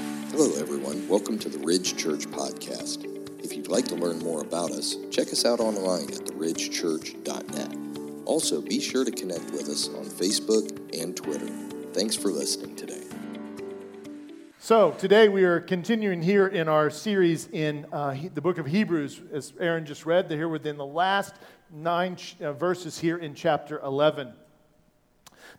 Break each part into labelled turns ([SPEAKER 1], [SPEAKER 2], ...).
[SPEAKER 1] Hello, everyone. Welcome to the Ridge Church Podcast. If you'd like to learn more about us, check us out online at theridgechurch.net. Also, be sure to connect with us on Facebook and Twitter. Thanks for listening today.
[SPEAKER 2] So, today we are continuing here in our series in uh, the book of Hebrews, as Aaron just read. They're here within the last nine ch- uh, verses here in chapter 11.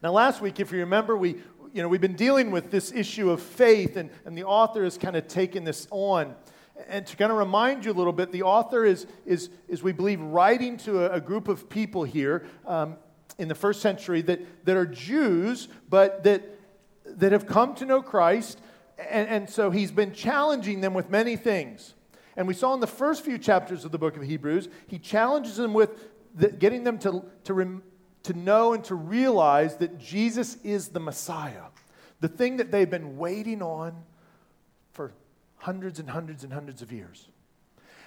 [SPEAKER 2] Now, last week, if you remember, we, you know, we've been dealing with this issue of faith, and, and the author has kind of taken this on. And to kind of remind you a little bit, the author is, is, is we believe, writing to a, a group of people here um, in the first century that, that are Jews, but that, that have come to know Christ. And, and so he's been challenging them with many things. And we saw in the first few chapters of the book of Hebrews, he challenges them with the, getting them to, to rem, to know and to realize that Jesus is the Messiah, the thing that they've been waiting on for hundreds and hundreds and hundreds of years.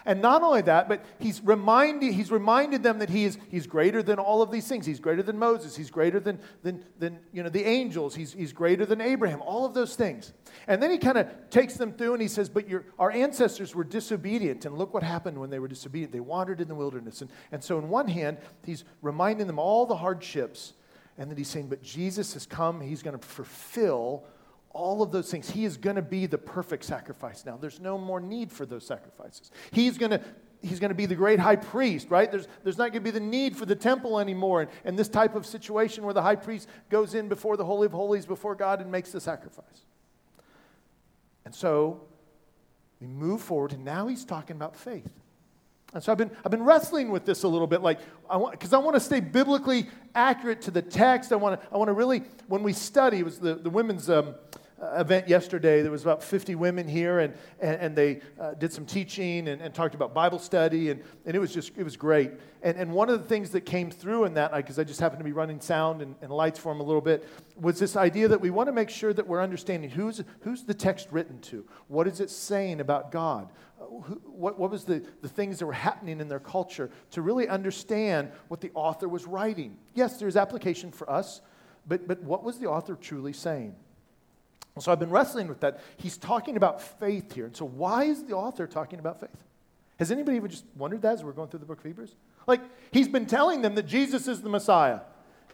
[SPEAKER 2] And not only that, but he's reminded, he's reminded them that he is, he's greater than all of these things. He's greater than Moses. He's greater than, than, than you know, the angels. He's, he's greater than Abraham, all of those things. And then he kind of takes them through and he says, But your, our ancestors were disobedient. And look what happened when they were disobedient. They wandered in the wilderness. And, and so, in one hand, he's reminding them all the hardships. And then he's saying, But Jesus has come. He's going to fulfill all of those things. He is going to be the perfect sacrifice now. There's no more need for those sacrifices. He's going to He's going to be the great high priest, right? There's, there's not going to be the need for the temple anymore and, and this type of situation where the high priest goes in before the Holy of Holies, before God, and makes the sacrifice. And so we move forward, and now he's talking about faith. And so I've been, I've been wrestling with this a little bit, like, because I want to stay biblically accurate to the text. I want to, I want to really, when we study, it was the, the women's um, event yesterday. There was about 50 women here, and, and, and they uh, did some teaching and, and talked about Bible study, and, and it was just, it was great. And, and one of the things that came through in that, because I just happened to be running sound and, and lights for them a little bit, was this idea that we want to make sure that we're understanding who's, who's the text written to? What is it saying about God? Uh, what, what was the, the things that were happening in their culture to really understand what the author was writing? Yes, there's application for us, but, but what was the author truly saying? So I've been wrestling with that. He's talking about faith here. And so why is the author talking about faith? Has anybody even just wondered that as we're going through the book of Hebrews? Like, he's been telling them that Jesus is the Messiah,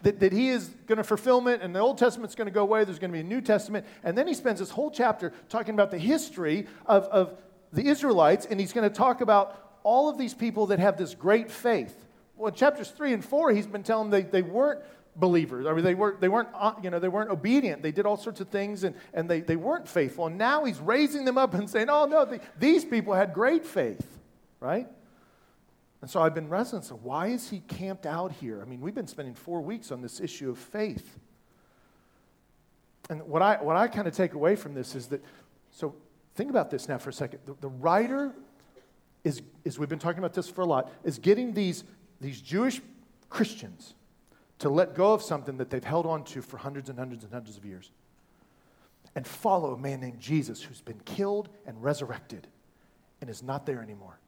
[SPEAKER 2] that, that he is going to fulfillment, and the Old Testament's going to go away, there's going to be a New Testament. And then he spends this whole chapter talking about the history of, of the Israelites, and he's going to talk about all of these people that have this great faith. Well, in chapters 3 and 4, he's been telling them they, they weren't believers. I mean, they weren't, they weren't, uh, you know, they weren't obedient. They did all sorts of things and, and they, they weren't faithful. And now he's raising them up and saying, oh, no, they, these people had great faith, right? And so I've been wrestling. So why is he camped out here? I mean, we've been spending four weeks on this issue of faith. And what I, what I kind of take away from this is that, so think about this now for a second. The, the writer is, is, we've been talking about this for a lot, is getting these, these Jewish Christians to let go of something that they've held on to for hundreds and hundreds and hundreds of years and follow a man named Jesus who's been killed and resurrected and is not there anymore.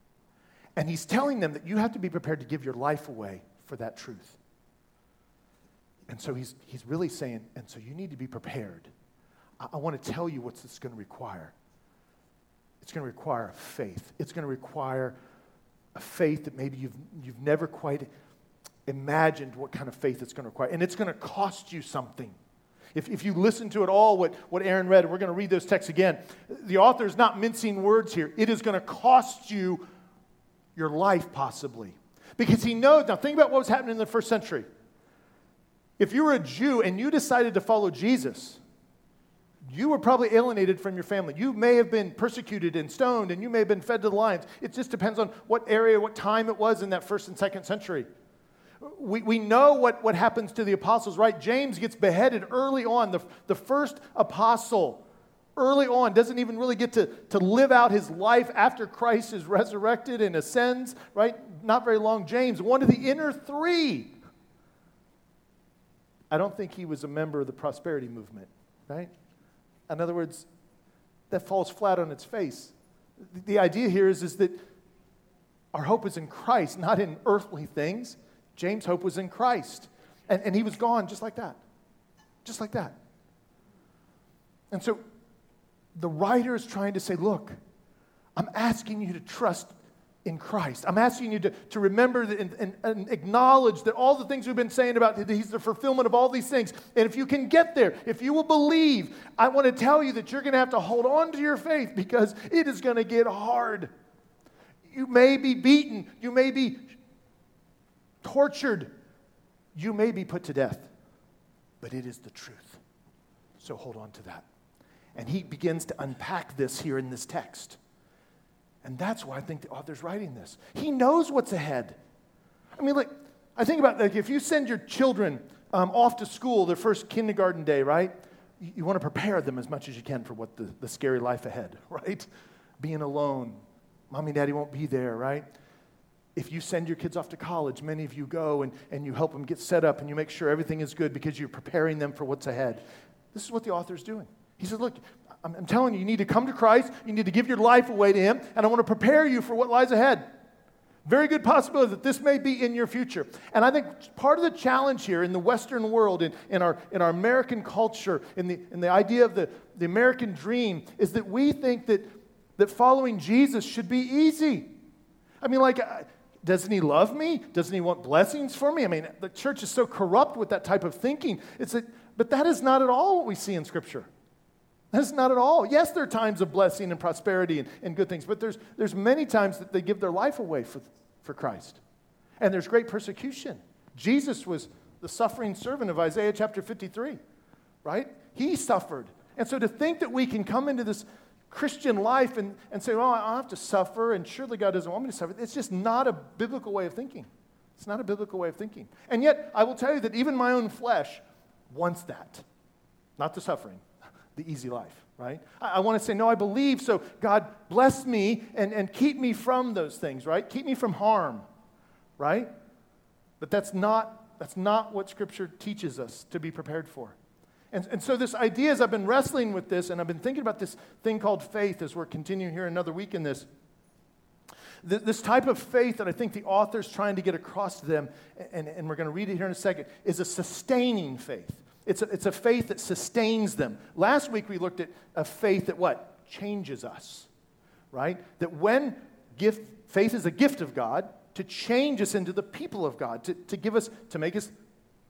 [SPEAKER 2] And he's telling them that you have to be prepared to give your life away for that truth. And so he's, he's really saying, and so you need to be prepared. I, I want to tell you what this going to require. It's going to require faith. It's going to require a faith that maybe you've, you've never quite imagined what kind of faith it's going to require. And it's going to cost you something. If, if you listen to it all, what, what Aaron read, we're going to read those texts again. The author is not mincing words here. It is going to cost you your life, possibly. Because he knows, now think about what was happening in the first century. If you were a Jew and you decided to follow Jesus, you were probably alienated from your family. You may have been persecuted and stoned, and you may have been fed to the lions. It just depends on what area, what time it was in that first and second century we, we know what, what happens to the apostles, right? James gets beheaded early on. The, the first apostle, early on, doesn't even really get to, to live out his life after Christ is resurrected and ascends, right? Not very long. James, one of the inner three. I don't think he was a member of the prosperity movement, right? In other words, that falls flat on its face. The idea here is, is that our hope is in Christ, not in earthly things. James' hope was in Christ. And, and he was gone just like that. Just like that. And so the writer is trying to say, look, I'm asking you to trust in Christ. I'm asking you to, to remember and, and, and, acknowledge that all the things we've been saying about He's the fulfillment of all these things. And if you can get there, if you will believe, I want to tell you that you're going to have to hold on to your faith because it is going to get hard. You may be beaten, you may be tortured, you may be put to death, but it is the truth. So hold on to that. And he begins to unpack this here in this text. And that's why I think the author's writing this. He knows what's ahead. I mean, like, I think about like if you send your children um, off to school their first kindergarten day, right? You, you want to prepare them as much as you can for what the, the scary life ahead, right? Being alone. Mommy and daddy won't be there, right? If you send your kids off to college, many of you go and, and you help them get set up and you make sure everything is good because you're preparing them for what's ahead. This is what the author is doing. He says, Look, I'm, I'm telling you, you need to come to Christ, you need to give your life away to Him, and I want to prepare you for what lies ahead. Very good possibility that this may be in your future. And I think part of the challenge here in the Western world, in, in, our, in our American culture, in the, in the idea of the, the American dream, is that we think that, that following Jesus should be easy. I mean, like, doesn't he love me? Doesn't he want blessings for me? I mean, the church is so corrupt with that type of thinking. It's a, but that is not at all what we see in Scripture. That's not at all. Yes, there are times of blessing and prosperity and, and good things, but there's, there's many times that they give their life away for, for Christ. And there's great persecution. Jesus was the suffering servant of Isaiah chapter 53, right? He suffered. And so to think that we can come into this Christian life and, and say, well, I have to suffer, and surely God doesn't want me to suffer, it's just not a biblical way of thinking. It's not a biblical way of thinking. And yet, I will tell you that even my own flesh wants that, not the suffering the easy life, right? I, I want to say, no, I believe, so God bless me and, and keep me from those things, right? Keep me from harm, right? But that's not, that's not what Scripture teaches us to be prepared for. And, and so, this idea, is I've been wrestling with this, and I've been thinking about this thing called faith as we're continuing here another week in this, this type of faith that I think the author's trying to get across to them, and, and we're going to read it here in a second, is a sustaining faith. It's a, it's a faith that sustains them. Last week we looked at a faith that what? Changes us, right? That when gift, faith is a gift of God to change us into the people of God, to, to give us, to make us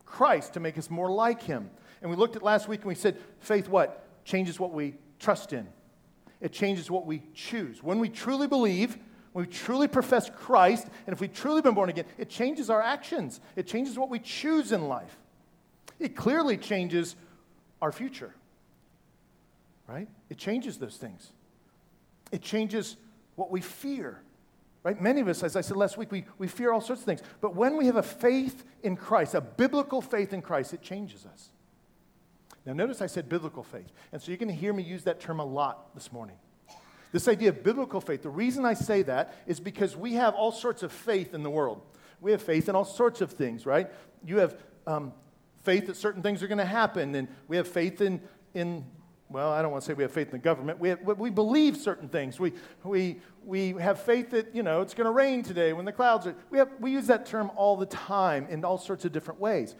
[SPEAKER 2] Christ, to make us more like Him. And we looked at last week and we said faith what? Changes what we trust in. It changes what we choose. When we truly believe, when we truly profess Christ, and if we've truly been born again, it changes our actions. It changes what we choose in life. It clearly changes our future, right? It changes those things. It changes what we fear, right? Many of us, as I said last week, we, we fear all sorts of things. But when we have a faith in Christ, a biblical faith in Christ, it changes us. Now, notice I said biblical faith. And so you're going to hear me use that term a lot this morning. This idea of biblical faith, the reason I say that is because we have all sorts of faith in the world. We have faith in all sorts of things, right? You have um, faith that certain things are going to happen, and we have faith in, in well, I don't want to say we have faith in the government. We, have, we believe certain things. We, we, we have faith that, you know, it's going to rain today when the clouds are. We, have, we use that term all the time in all sorts of different ways.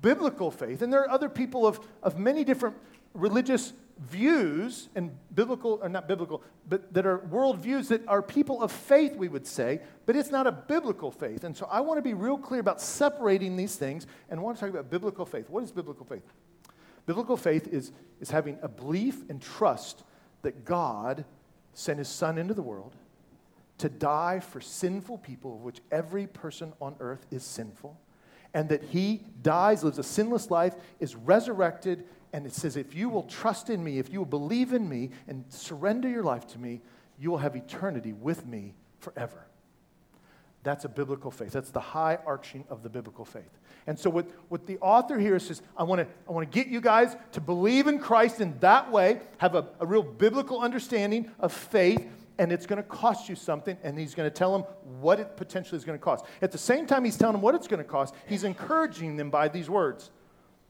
[SPEAKER 2] Biblical faith, and there are other people of, of many different religious views and biblical, or not biblical, but that are worldviews that are people of faith, we would say, but it's not a biblical faith. And so I want to be real clear about separating these things and I want to talk about biblical faith. What is biblical faith? Biblical faith is, is having a belief and trust that God sent his son into the world to die for sinful people, of which every person on earth is sinful, and that he dies, lives a sinless life, is resurrected, and it says, if you will trust in me, if you will believe in me and surrender your life to me, you will have eternity with me forever. That's a biblical faith. That's the high arching of the biblical faith. And so, what, what the author here says, I want to I wanna get you guys to believe in Christ in that way, have a, a real biblical understanding of faith, and it's going to cost you something, and he's going to tell them what it potentially is going to cost. At the same time, he's telling them what it's going to cost, he's encouraging them by these words.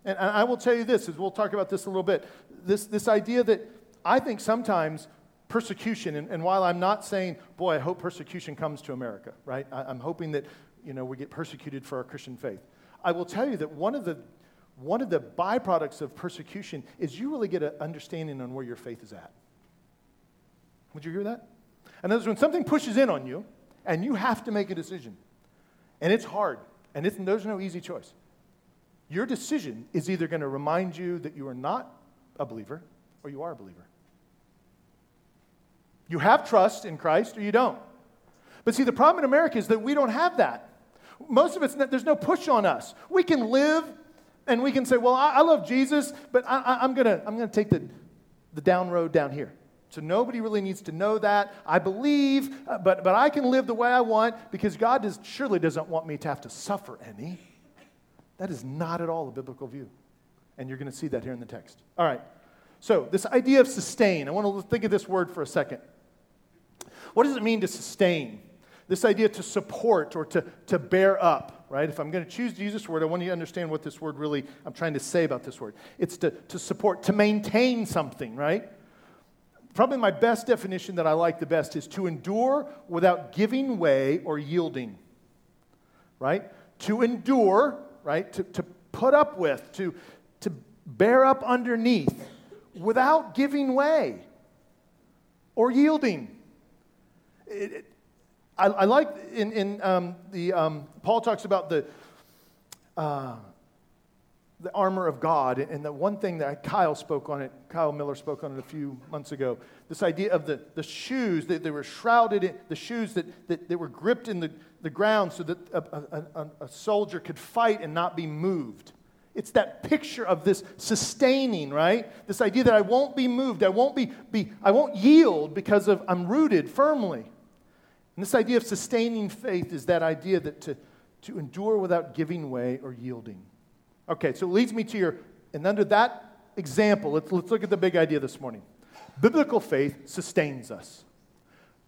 [SPEAKER 2] And I will tell you this, as we'll talk about this a little bit, this, this idea that I think sometimes persecution, and, and while I'm not saying, boy, I hope persecution comes to America, right? I, I'm hoping that, you know, we get persecuted for our Christian faith. I will tell you that one of the, one of the byproducts of persecution is you really get an understanding on where your faith is at. Would you hear that? And other when something pushes in on you and you have to make a decision, and it's hard, and it's, there's no easy choice, your decision is either going to remind you that you are not a believer or you are a believer. You have trust in Christ or you don't. But see, the problem in America is that we don't have that. Most of it's, there's no push on us. We can live and we can say, well, I, I love Jesus, but I, am going to I'm going to take the, the down road down here. So nobody really needs to know that. I believe, uh, but, but I can live the way I want because God does, surely doesn't want me to have to suffer any. That is not at all a biblical view. And you're going to see that here in the text. All right. So, this idea of sustain, I want to think of this word for a second. What does it mean to sustain? This idea to support or to, to bear up, right? If I'm going to choose to use this word, I want you to understand what this word really, I'm trying to say about this word. It's to, to support, to maintain something, right? Probably my best definition that I like the best is to endure without giving way or yielding, right? To endure, right? To, to put up with, to, to bear up underneath without giving way or yielding. It, it, I, I, like in, in um, the, um, Paul talks about the, uh, the armor of God. And the one thing that Kyle spoke on it, Kyle Miller spoke on it a few months ago, this idea of the, the shoes, that they were shrouded in, the shoes that, that, that were gripped in the, the ground so that a, a, a soldier could fight and not be moved. It's that picture of this sustaining, right? This idea that I won't be moved, I won't be, be I won't yield because of I'm rooted firmly. And this idea of sustaining faith is that idea that to, to endure without giving way or yielding. Okay, so it leads me to your, and under that example, let's, let's look at the big idea this morning. Biblical faith sustains us.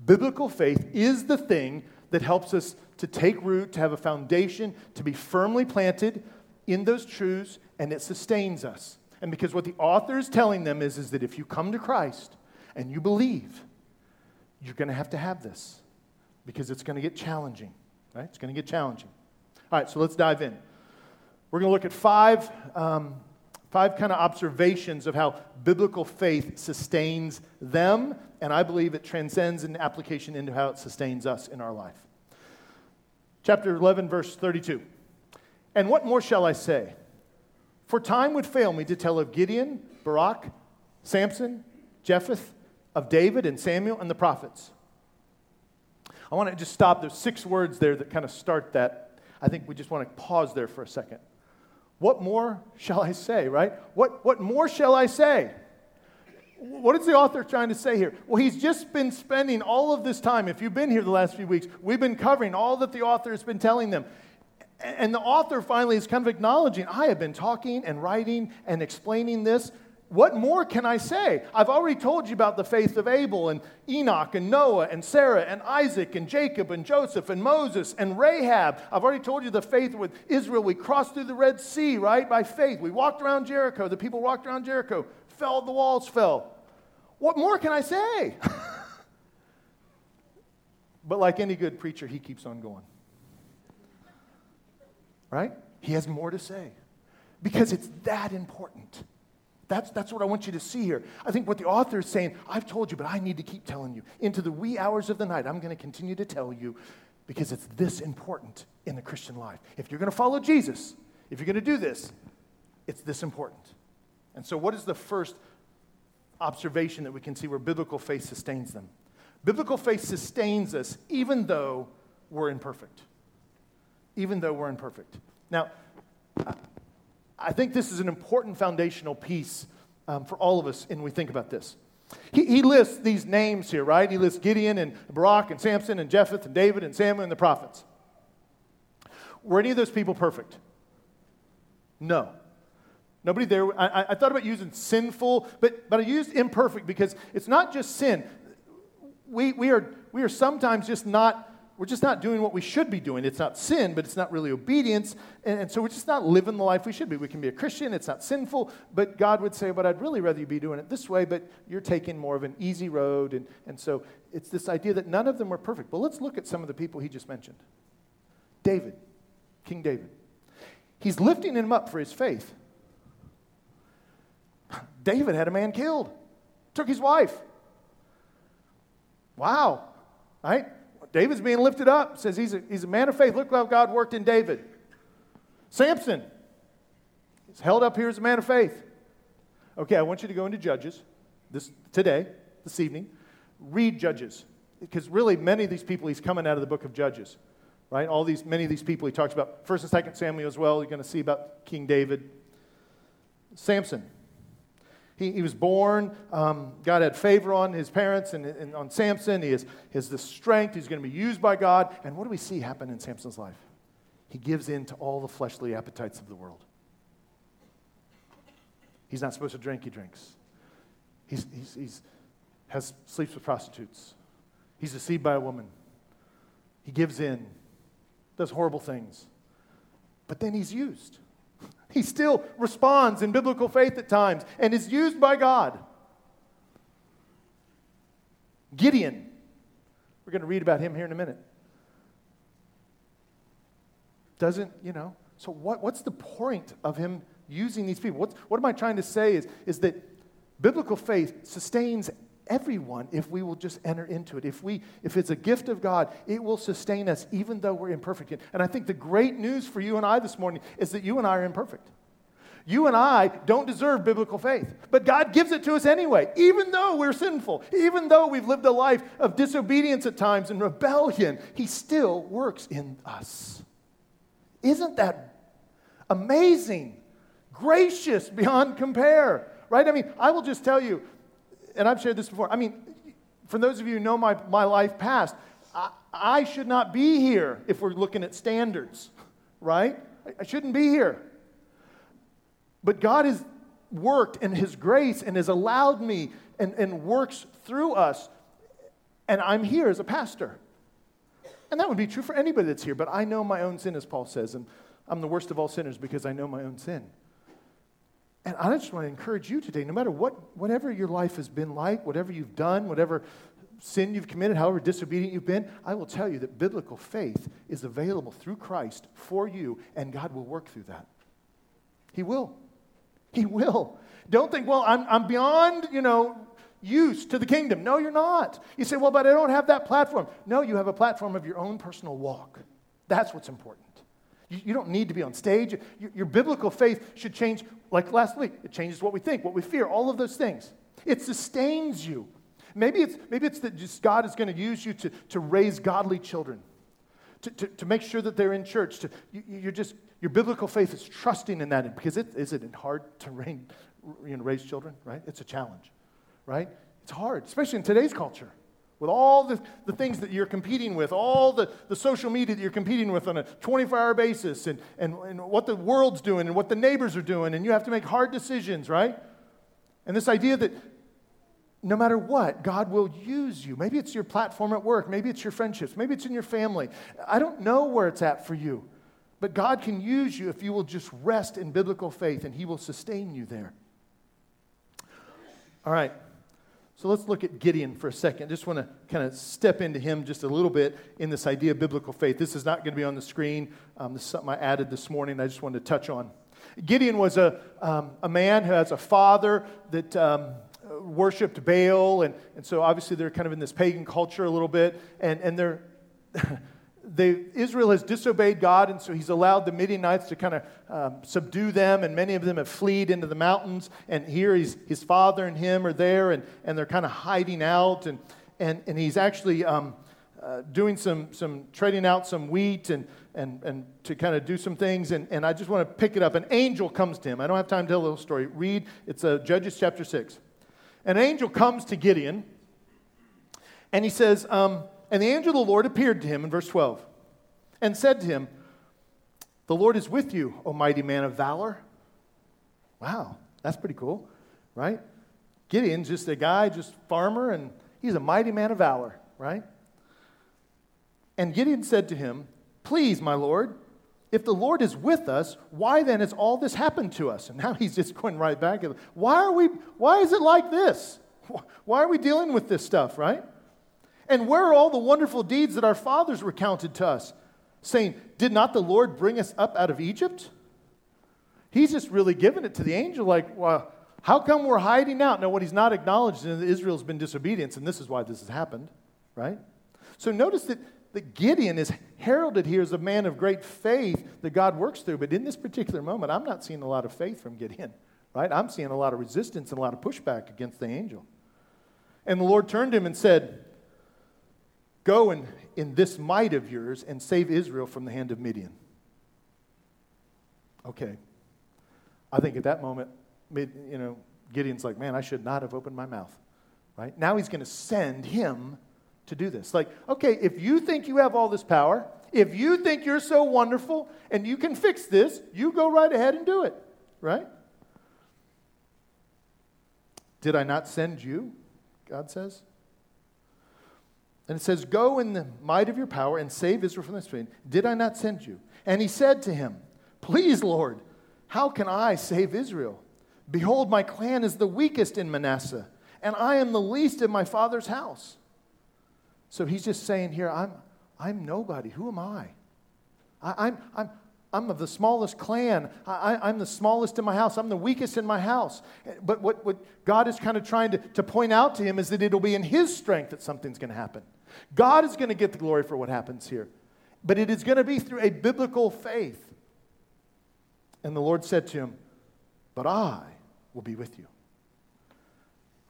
[SPEAKER 2] Biblical faith is the thing that helps us to take root, to have a foundation, to be firmly planted in those truths, and it sustains us. And because what the author is telling them is, is that if you come to Christ and you believe, you're going to have to have this because it's going to get challenging, right? It's going to get challenging. All right, so let's dive in. We're going to look at five, um, five kind of observations of how biblical faith sustains them, and I believe it transcends in application into how it sustains us in our life. Chapter 11, verse 32. And what more shall I say? For time would fail me to tell of Gideon, Barak, Samson, Jephthah, of David and Samuel and the prophets. I want to just stop. There's six words there that kind of start that. I think we just want to pause there for a second. What more shall I say, right? What, what more shall I say? What is the author trying to say here? Well, he's just been spending all of this time. If you've been here the last few weeks, we've been covering all that the author has been telling them. And the author finally is kind of acknowledging I have been talking and writing and explaining this. What more can I say? I've already told you about the faith of Abel and Enoch and Noah and Sarah and Isaac and Jacob and Joseph and Moses and Rahab. I've already told you the faith with Israel. We crossed through the Red Sea, right? By faith. We walked around Jericho. The people walked around Jericho, fell, the walls fell. What more can I say? but like any good preacher, he keeps on going right? He has more to say because it's that important. That's, that's what I want you to see here. I think what the author is saying, I've told you, but I need to keep telling you. Into the wee hours of the night, I'm going to continue to tell you because it's this important in the Christian life. If you're going to follow Jesus, if you're going to do this, it's this important. And so, what is the first observation that we can see where biblical faith sustains them? Biblical faith sustains us even though we're imperfect even though we're imperfect. Now, I think this is an important foundational piece um, for all of us, and we think about this. He, he, lists these names here, right? He lists Gideon and Barak and Samson and Jephthah and David and Samuel and the prophets. Were any of those people perfect? No. Nobody there. I, I thought about using sinful, but, but I used imperfect because it's not just sin. We, we, are, we are sometimes just not we're just not doing what we should be doing. It's not sin, but it's not really obedience. And, and, so we're just not living the life we should be. We can be a Christian, it's not sinful, but God would say, But I'd really rather you be doing it this way, but you're taking more of an easy road. And, and so it's this idea that none of them were perfect. But let's look at some of the people he just mentioned David, King David. He's lifting him up for his faith. David had a man killed, took his wife. Wow, right? David's being lifted up, says he's a, he's a man of faith. Look how God worked in David. Samson, he's held up here as a man of faith. Okay, I want you to go into Judges this, today, this evening. Read Judges, because really many of these people, he's coming out of the book of Judges, right? All these, many of these people he talks about, First and Second Samuel as well. You're going to see about King David. Samson, he, he was born, um, God had favor on his parents and, and on Samson. He has, he has the strength, he's going to be used by God. And what do we see happen in Samson's life? He gives in to all the fleshly appetites of the world. He's not supposed to drink, he drinks. He's, he's, he's has sleeps with prostitutes. He's deceived by a woman. He gives in, does horrible things. But then he's used. He still responds in biblical faith at times and is used by God. Gideon, we're going to read about him here in a minute. Doesn't, you know, so what, what's the point of him using these people? What's, what am I trying to say is, is that biblical faith sustains everyone if we will just enter into it. If, we, if it's a gift of God, it will sustain us even though we're imperfect. And I think the great news for you and I this morning is that you and I are imperfect. You and I don't deserve biblical faith, but God gives it to us anyway, even though we're sinful, even though we've lived a life of disobedience at times and rebellion, He still works in us. Isn't that amazing? Gracious beyond compare, right? I mean, I will just tell you, and I've shared this before. I mean, for those of you who know my, my life past, I, I should not be here if we're looking at standards, right? I, I shouldn't be here. But God has worked in His grace and has allowed me and, and works through us. And I'm here as a pastor. And that would be true for anybody that's here. But I know my own sin, as Paul says. And I'm the worst of all sinners because I know my own sin. And I just want to encourage you today, no matter what, whatever your life has been like, whatever you've done, whatever sin you've committed, however disobedient you've been, I will tell you that biblical faith is available through Christ for you, and God will work through that. He will. He will. Don't think, well, I'm, I'm beyond, you know, use to the kingdom. No, you're not. You say, well, but I don't have that platform. No, you have a platform of your own personal walk. That's what's important. You, don't need to be on stage. Your, biblical faith should change, like last week. It changes what we think, what we fear, all of those things. It sustains you. Maybe it's, maybe it's that just God is going to use you to, to raise godly children, to, to, to make sure that they're in church. To, you, you're just, your biblical faith is trusting in that because it, is it hard to you know, raise children, right? It's a challenge, right? It's hard, especially in today's culture with all the, the things that you're competing with, all the, the social media that you're competing with on a 24 hour basis, and, and, and what the world's doing and what the neighbors are doing, and you have to make hard decisions, right? And this idea that no matter what, God will use you. Maybe it's your platform at work, maybe it's your friendships, maybe it's in your family. I don't know where it's at for you, but God can use you if you will just rest in biblical faith, and He will sustain you there. All right. So let's look at Gideon for a second. Just want to kind of step into him just a little bit in this idea of biblical faith. This is not going to be on the screen. Um, this is something I added this morning. I just wanted to touch on. Gideon was a, um, a man who has a father that um, worshiped Baal, and, and so obviously they're kind of in this pagan culture a little bit, and, and they're. they, Israel has disobeyed God, and so he's allowed the Midianites to kind of um, subdue them, and many of them have fled into the mountains. And here he's, his father and him are there, and, and they're kind of hiding out. And, and, and he's actually um, uh, doing some, some, trading out some wheat and, and, and to kind of do some things. And, and I just want to pick it up. An angel comes to him. I don't have time to tell the whole story. Read, it's uh, Judges chapter 6. An angel comes to Gideon, and he says, um, and the angel of the Lord appeared to him in verse 12 and said to him, The Lord is with you, O mighty man of valor. Wow, that's pretty cool, right? Gideon's just a guy, just farmer, and he's a mighty man of valor, right? And Gideon said to him, Please, my Lord, if the Lord is with us, why then has all this happened to us? And now he's just going right back. Why are we, why is it like this? Why are we dealing with this stuff, right? And where are all the wonderful deeds that our fathers recounted to us, saying, Did not the Lord bring us up out of Egypt? He's just really giving it to the angel, like, Well, how come we're hiding out? Now, what he's not acknowledging is that Israel's been disobedient, and this is why this has happened. right? So notice that, that Gideon is heralded here as a man of great faith that God works through. But in this particular moment, I'm not seeing a lot of faith from Gideon, right? I'm seeing a lot of resistance and a lot of pushback against the angel. And the Lord turned to him and said, Go and in this might of yours and save Israel from the hand of Midian. Okay. I think at that moment, you know, Gideon's like, man, I should not have opened my mouth. Right? Now he's going to send him to do this. Like, okay, if you think you have all this power, if you think you're so wonderful and you can fix this, you go right ahead and do it. Right? Did I not send you? God says. And it says, Go in the might of your power and save Israel from this pain. Did I not send you? And he said to him, Please, Lord, how can I save Israel? Behold, my clan is the weakest in Manasseh, and I am the least in my father's house. So he's just saying here, I'm, I'm nobody. Who am I? I am I'm, I'm of the smallest clan. I, am the smallest in my house. I'm the weakest in my house. But what, what God is kind of trying to, to point out to him is that it'll be in his strength that something's going to happen. God is going to get the glory for what happens here. But it is going to be through a biblical faith. And the Lord said to him, But I will be with you.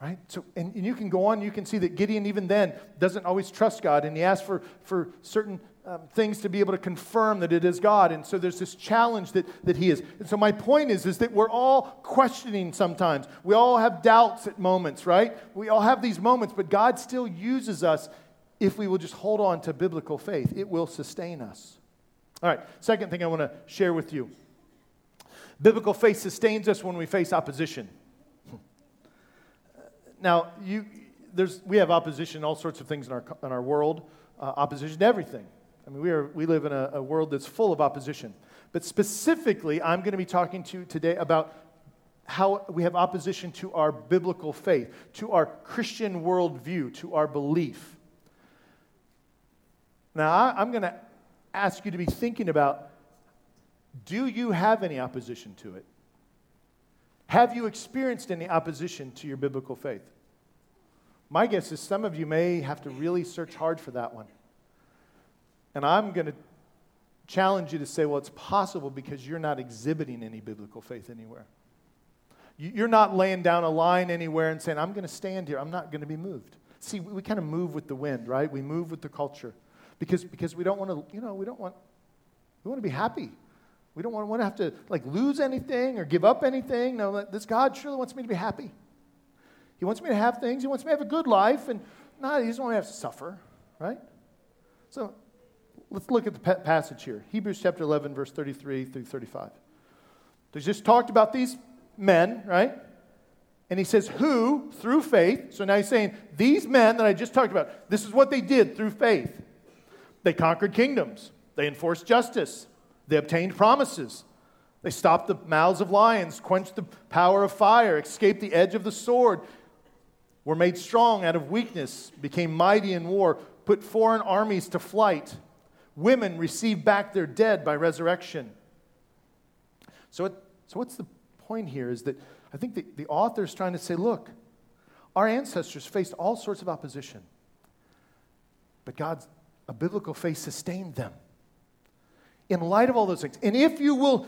[SPEAKER 2] Right? So, and, and you can go on, you can see that Gideon, even then, doesn't always trust God, and he asks for, for certain um, things to be able to confirm that it is God. And so there's this challenge that, that he is. And so my point is, is that we're all questioning sometimes. We all have doubts at moments, right? We all have these moments, but God still uses us if we will just hold on to biblical faith. It will sustain us. All right, second thing I want to share with you biblical faith sustains us when we face opposition. Now, you, there's, we have opposition all sorts of things in our, in our world, uh, opposition to everything. I mean, we, are, we live in a, a world that's full of opposition. But specifically, I'm going to be talking to you today about how we have opposition to our biblical faith, to our Christian worldview, to our belief. Now, I'm going to ask you to be thinking about do you have any opposition to it? Have you experienced any opposition to your biblical faith? My guess is some of you may have to really search hard for that one. And I'm going to challenge you to say, well, it's possible because you're not exhibiting any biblical faith anywhere. You're not laying down a line anywhere and saying, I'm going to stand here, I'm not going to be moved. See, we kind of move with the wind, right? We move with the culture because, because we don't want to, you know, we don't want, we want to be happy. We don't want to have to like lose anything or give up anything. No, this God surely wants me to be happy. He wants me to have things. He wants me to have a good life, and not he doesn't want me to have to suffer, right? So let's look at the passage here. Hebrews chapter 11, verse 33 through 35. There's just talked about these men, right? And he says, who, through faith, so now he's saying, these men that I just talked about, this is what they did through faith. They conquered kingdoms, they enforced justice, they obtained promises. They stopped the mouths of lions, quenched the power of fire, escaped the edge of the sword, were made strong out of weakness, became mighty in war, put foreign armies to flight. Women received back their dead by resurrection. So, it, so what's the point here is that I think the, the author is trying to say look, our ancestors faced all sorts of opposition, but God's a biblical faith sustained them in light of all those things. And if you will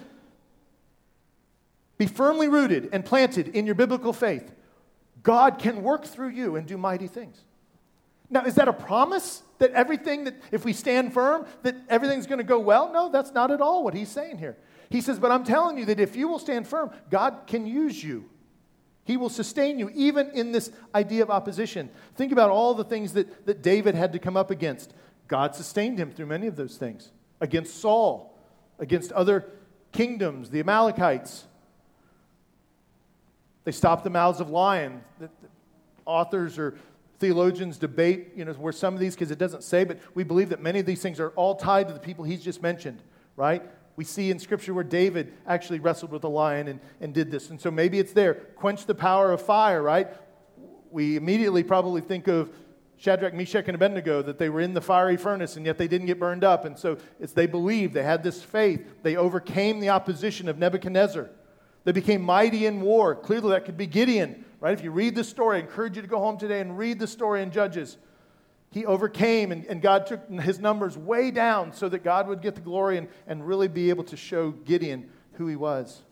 [SPEAKER 2] be firmly rooted and planted in your biblical faith, God can work through you and do mighty things. Now, is that a promise that everything that, if we stand firm, that everything's going to go well? No, that's not at all what he's saying here. He says, but I'm telling you that if you will stand firm, God can use you. He will sustain you, even in this idea of opposition. Think about all the things that, that David had to come up against. God sustained him through many of those things against Saul, against other kingdoms, the Amalekites. They stopped the mouths of lions. Authors or theologians debate, you know, where some of these, because it doesn't say, but we believe that many of these things are all tied to the people he's just mentioned, right? We see in Scripture where David actually wrestled with a lion and, and did this. And so maybe it's there. Quench the power of fire, right? We immediately probably think of Shadrach, Meshach, and Abednego that they were in the fiery furnace and yet they didn't get burned up. And so it's they believed, they had this faith. They overcame the opposition of Nebuchadnezzar. They became mighty in war. Clearly, that could be Gideon, right? If you read the story, I encourage you to go home today and read the story in Judges. he overcame, and, and God took his numbers way down so that God would get the glory and, and really be able to show Gideon who he was.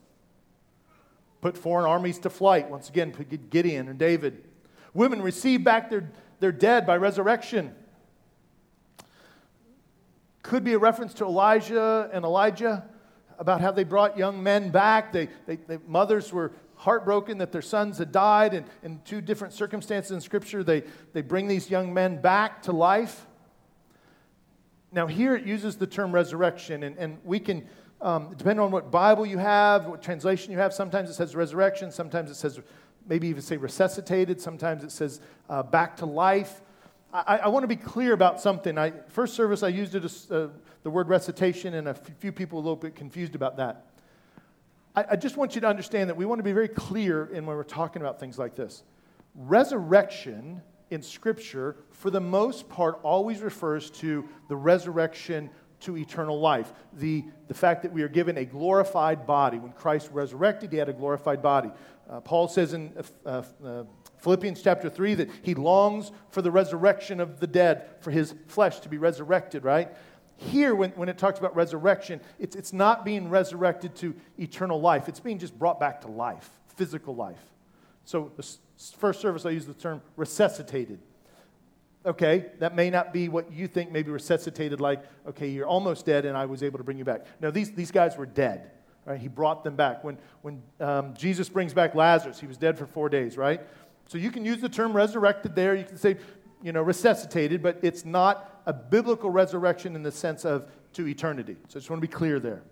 [SPEAKER 2] Put foreign armies to flight, once again, Gideon and David. Women received back their, their dead by resurrection. Could be a reference to Elijah and Elisha about how they brought young men back. They, they, they mothers were heartbroken that their sons had died, and in two different circumstances in Scripture, they, they bring these young men back to life. Now, here it uses the term resurrection, and, and we can, um, depending on what Bible you have, what translation you have, sometimes it says resurrection, sometimes it says maybe even say resuscitated, sometimes it says uh, back to life. I, I want to be clear about something. I, first service, I used it uh, the word resuscitation, and a few people were a little bit confused about that. I, I just want you to understand that we want to be very clear in when we're talking about things like this. Resurrection in Scripture, for the most part, always refers to the resurrection to eternal life. The, the fact that we are given a glorified body. When Christ resurrected, he had a glorified body. Uh, Paul says in uh, uh, Philippians chapter 3 that he longs for the resurrection of the dead, for his flesh to be resurrected, right? Here, when, when it talks about resurrection, it's, it's not being resurrected to eternal life. It's being just brought back to life, physical life. So, the first service, I use the term resuscitated. Okay, that may not be what you think, maybe resuscitated, like, okay, you're almost dead and I was able to bring you back. No, these, these guys were dead. Right? He brought them back. When, when um, Jesus brings back Lazarus, he was dead for four days, right? So you can use the term resurrected there. You can say, you know, resuscitated, but it's not a biblical resurrection in the sense of to eternity. So I just want to be clear there.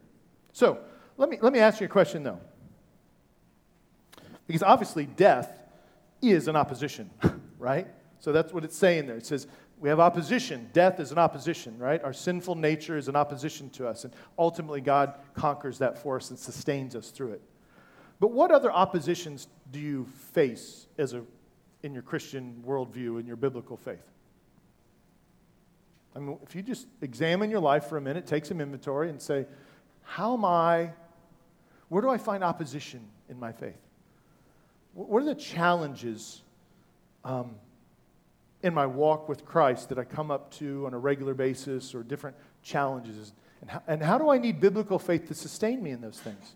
[SPEAKER 2] So let me, let me ask you a question, though. Because obviously, death is an opposition, right? So that's what it's saying there. It says, we have opposition. Death is an opposition, right? Our sinful nature is an opposition to us. And ultimately, God conquers that for us and sustains us through it. But what other oppositions do you face as a, in your Christian worldview, in your biblical faith? I mean, if you just examine your life for a minute, take some inventory, and say, How am I, where do I find opposition in my faith? What are the challenges um, in my walk with Christ that I come up to on a regular basis or different challenges? And how, and how do I need biblical faith to sustain me in those things?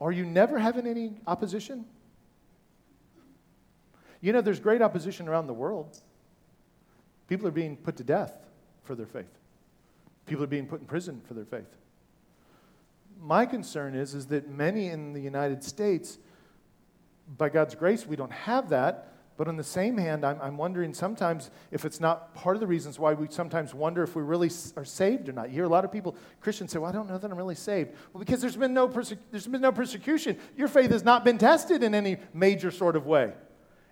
[SPEAKER 2] Are you never having any opposition? You know, there's great opposition around the world. People are being put to death for their faith. People are being put in prison for their faith. My concern is, is that many in the United States, by God's grace, we don't have that. But on the same hand, I'm, I'm, wondering sometimes if it's not part of the reasons why we sometimes wonder if we really are saved or not. You hear a lot of people, Christians say, Well, I don't know that I'm really saved. Well, because there's been no, perse- there's been no persecution. Your faith has not been tested in any major sort of way.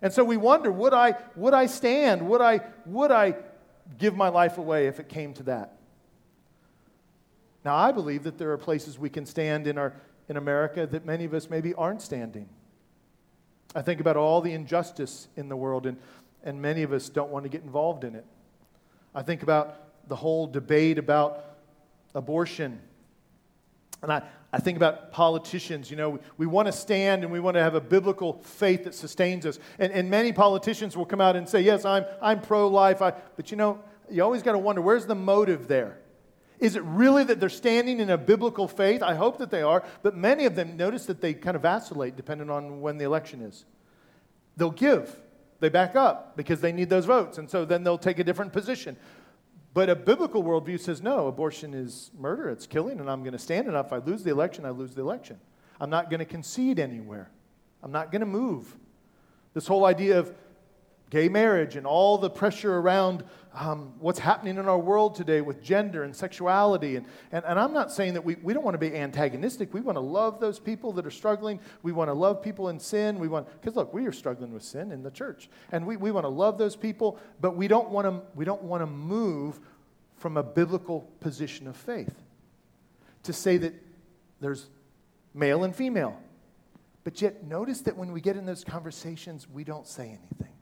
[SPEAKER 2] And so we wonder, would I, would I stand? Would I, would I give my life away if it came to that? Now, I believe that there are places we can stand in, our, in America that many of us maybe aren't standing. I think about all the injustice in the world, and, and many of us don't want to get involved in it. I think about the whole debate about abortion. And I, I think about politicians. You know, we, we want to stand and we want to have a biblical faith that sustains us. And, and many politicians will come out and say, Yes, I'm, I'm pro life. But you know, you always got to wonder where's the motive there? Is it really that they're standing in a biblical faith? I hope that they are, but many of them notice that they kind of vacillate depending on when the election is. They'll give, they back up because they need those votes, and so then they'll take a different position. But a biblical worldview says no, abortion is murder, it's killing, and I'm going to stand it. If I lose the election, I lose the election. I'm not going to concede anywhere, I'm not going to move. This whole idea of gay marriage and all the pressure around um, what's happening in our world today with gender and sexuality. And, and, and I'm not saying that we, we don't want to be antagonistic. We want to love those people that are struggling. We want to love people in sin. We want, because look, we are struggling with sin in the church. And we, we want to love those people, but we don't want to, we don't want to move from a biblical position of faith to say that there's male and female. But yet, notice that when we get in those conversations, we don't say anything.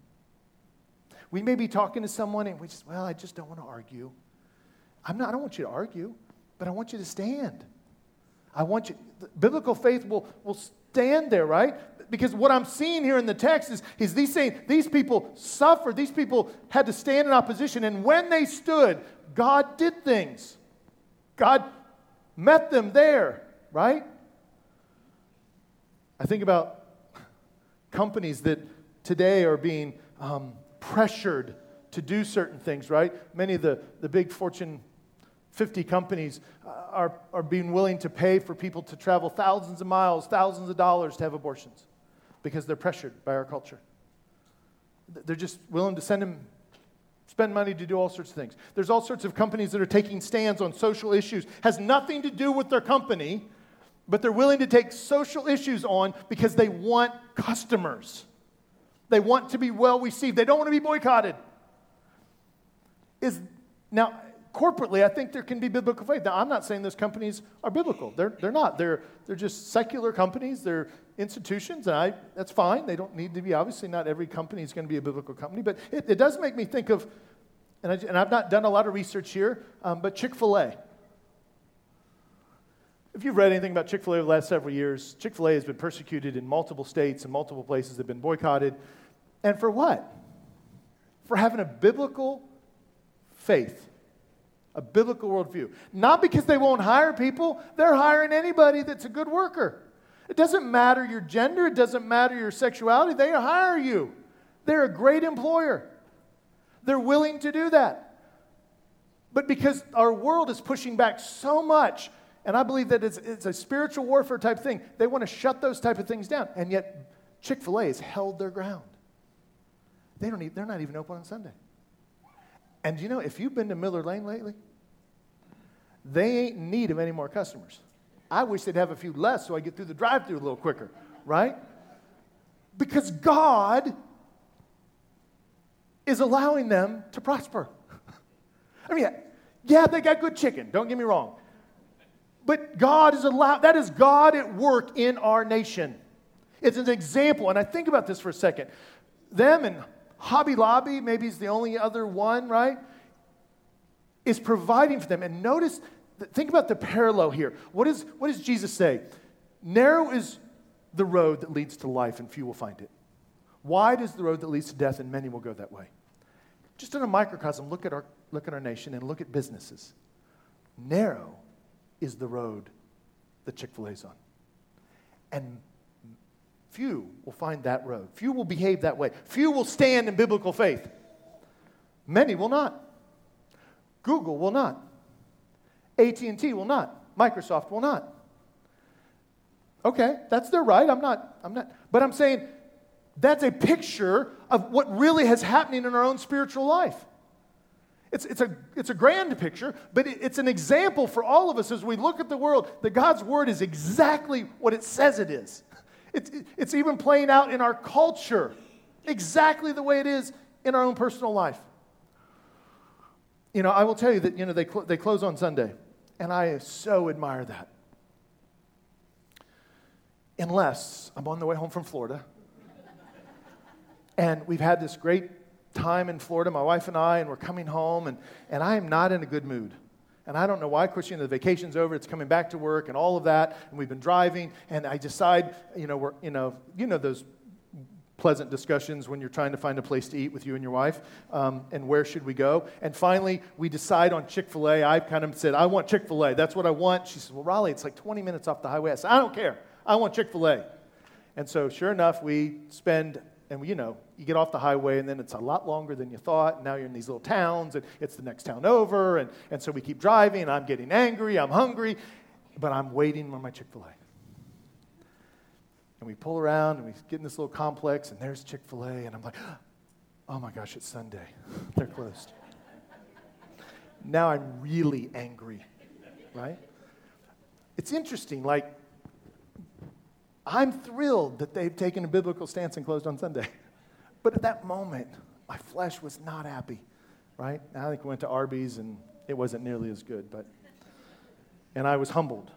[SPEAKER 2] We may be talking to someone and we just, well, I just don't want to argue. I'm not, I don't want you to argue, but I want you to stand. I want you, biblical faith will, will stand there, right? because what I'm seeing here in the text is, is these saying these people suffered, these people had to stand in opposition, and when they stood, God did things. God met them there, right? I think about companies that today are being um, pressured to do certain things, right? Many of the, the big Fortune 50 companies uh, are, are being willing to pay for people to travel thousands of miles, thousands of dollars to have abortions because they're pressured by our culture. They're just willing to send them, spend money to do all sorts of things. There's all sorts of companies that are taking stands on social issues. Has nothing to do with their company, but they're willing to take social issues on because they want customers. They want to be well received. They don't want to be boycotted. Is now corporately, I think there can be biblical faith. Now, I'm not saying those companies are biblical. They're, they're not. They're, they're just secular companies. They're institutions, and I, that's fine. They don't need to be. Obviously, not every company is going to be a biblical company, but it, it does make me think of, and, I, and I've not done a lot of research here, um, but Chick fil A. If you've read anything about Chick fil A over the last several years, Chick fil A has been persecuted in multiple states and multiple places. They've been boycotted. And for what? For having a biblical faith a biblical worldview. Not because they won't hire people, they're hiring anybody that's a good worker. It doesn't matter your gender, it doesn't matter your sexuality, they hire you. They're a great employer. They're willing to do that. But because our world is pushing back so much, and I believe that it's, it's a spiritual warfare type thing, they want to shut those type of things down. And yet, Chick fil A has held their ground. They don't even, they're not even open on Sunday. And you know, if you've been to Miller Lane lately, they ain't in need of any more customers. I wish they'd have a few less so I get through the drive through a little quicker, right? Because God is allowing them to prosper. I mean, yeah, they got good chicken, don't get me wrong. But God is allowed, that is God at work in our nation. It's an example, and I think about this for a second. Them and Hobby Lobby, maybe is the only other one, right? Is providing for them. And notice think about the parallel here. What, is, what does Jesus say? Narrow is the road that leads to life, and few will find it. Wide is the road that leads to death, and many will go that way. Just in a microcosm, look at our, look at our nation and look at businesses. Narrow is the road that Chick fil A's on. And few will find that road. Few will behave that way. Few will stand in biblical faith. Many will not. Google will not. AT&T will not. Microsoft will not. Okay, that's their right. I'm not, I'm not, but I'm saying that's a picture of what really has happening in our own spiritual life. It's, it's, a, it's a grand picture, but it, it's an example for all of us as we look at the world that God's word is exactly what it says it is. It's, it's even playing out in our culture exactly the way it is in our own personal life. You know, I will tell you that, you know, they, cl- they close on Sunday. And I so admire that. Unless I'm on the way home from Florida. and we've had this great time in Florida, my wife and I, and we're coming home, and, and I am not in a good mood. And I don't know why. Know, the vacation's over, it's coming back to work, and all of that. And we've been driving, and I decide, you know, we're, you know, you know those pleasant discussions when you're trying to find a place to eat with you and your wife um, and where should we go and finally we decide on chick-fil-a i kind of said i want chick-fil-a that's what i want she says well raleigh it's like 20 minutes off the highway i said i don't care i want chick-fil-a and so sure enough we spend and you know you get off the highway and then it's a lot longer than you thought and now you're in these little towns and it's the next town over and, and so we keep driving and i'm getting angry i'm hungry but i'm waiting for my chick-fil-a and we pull around and we get in this little complex, and there's Chick fil A. And I'm like, oh my gosh, it's Sunday. They're closed. now I'm really angry, right? It's interesting. Like, I'm thrilled that they've taken a biblical stance and closed on Sunday. But at that moment, my flesh was not happy, right? I think we went to Arby's and it wasn't nearly as good, but, and I was humbled.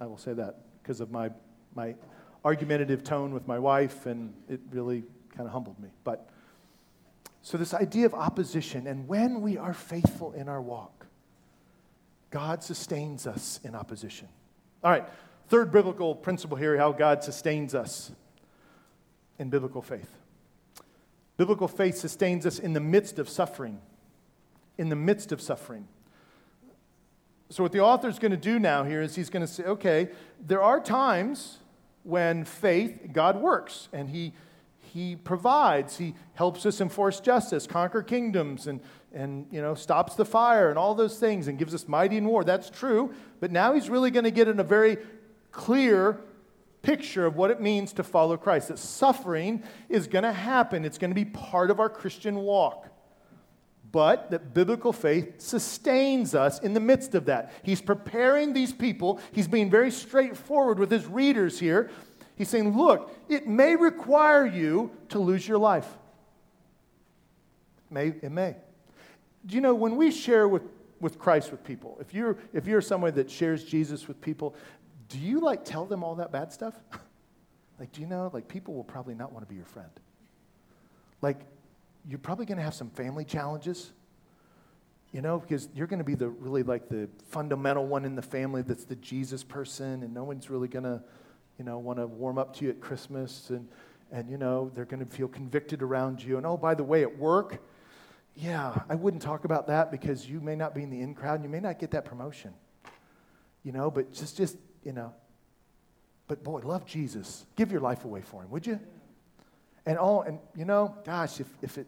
[SPEAKER 2] I will say that because of my, my argumentative tone with my wife, and it really kind of humbled me. But so, this idea of opposition, and when we are faithful in our walk, God sustains us in opposition. All right, third biblical principle here how God sustains us. in biblical faith. Biblical faith sustains us in the midst of suffering. In the midst of suffering. So, what the author is going to do now here is he's going to say, okay, there are times when faith, God works, and he, he provides, He helps us enforce justice, conquer kingdoms, and, and you know, stops the fire, and all those things, and gives us mighty in war. That's true. But now He's really going to get in a very clear picture of what it means to follow Christ. That suffering is going to happen, it's going to be part of our Christian walk. But that biblical faith sustains us in the midst of that. He's preparing these people, he's being very straightforward with his readers here. He's saying, Look, it may require you to lose your life. It may, it may. Do you know when we share with, with Christ with people, if you're, if you're someone that shares Jesus with people, do you like tell them all that bad stuff? like, do you know, like, people will probably not want to be your friend. Like, you're probably going to have some family challenges, you know, because you're going to be the really like the fundamental one in the family that's the Jesus person, and no one's really going to, you know, want to warm up to you at Christmas, and, and you know, they're going to feel convicted around you. And oh, by the way, at work, yeah, I wouldn't talk about that because you may not be in the in crowd and you may not get that promotion. You know, but just, just you know, but boy, love Jesus. Give your life away for him, would you? And oh, and you know, gosh, if, if it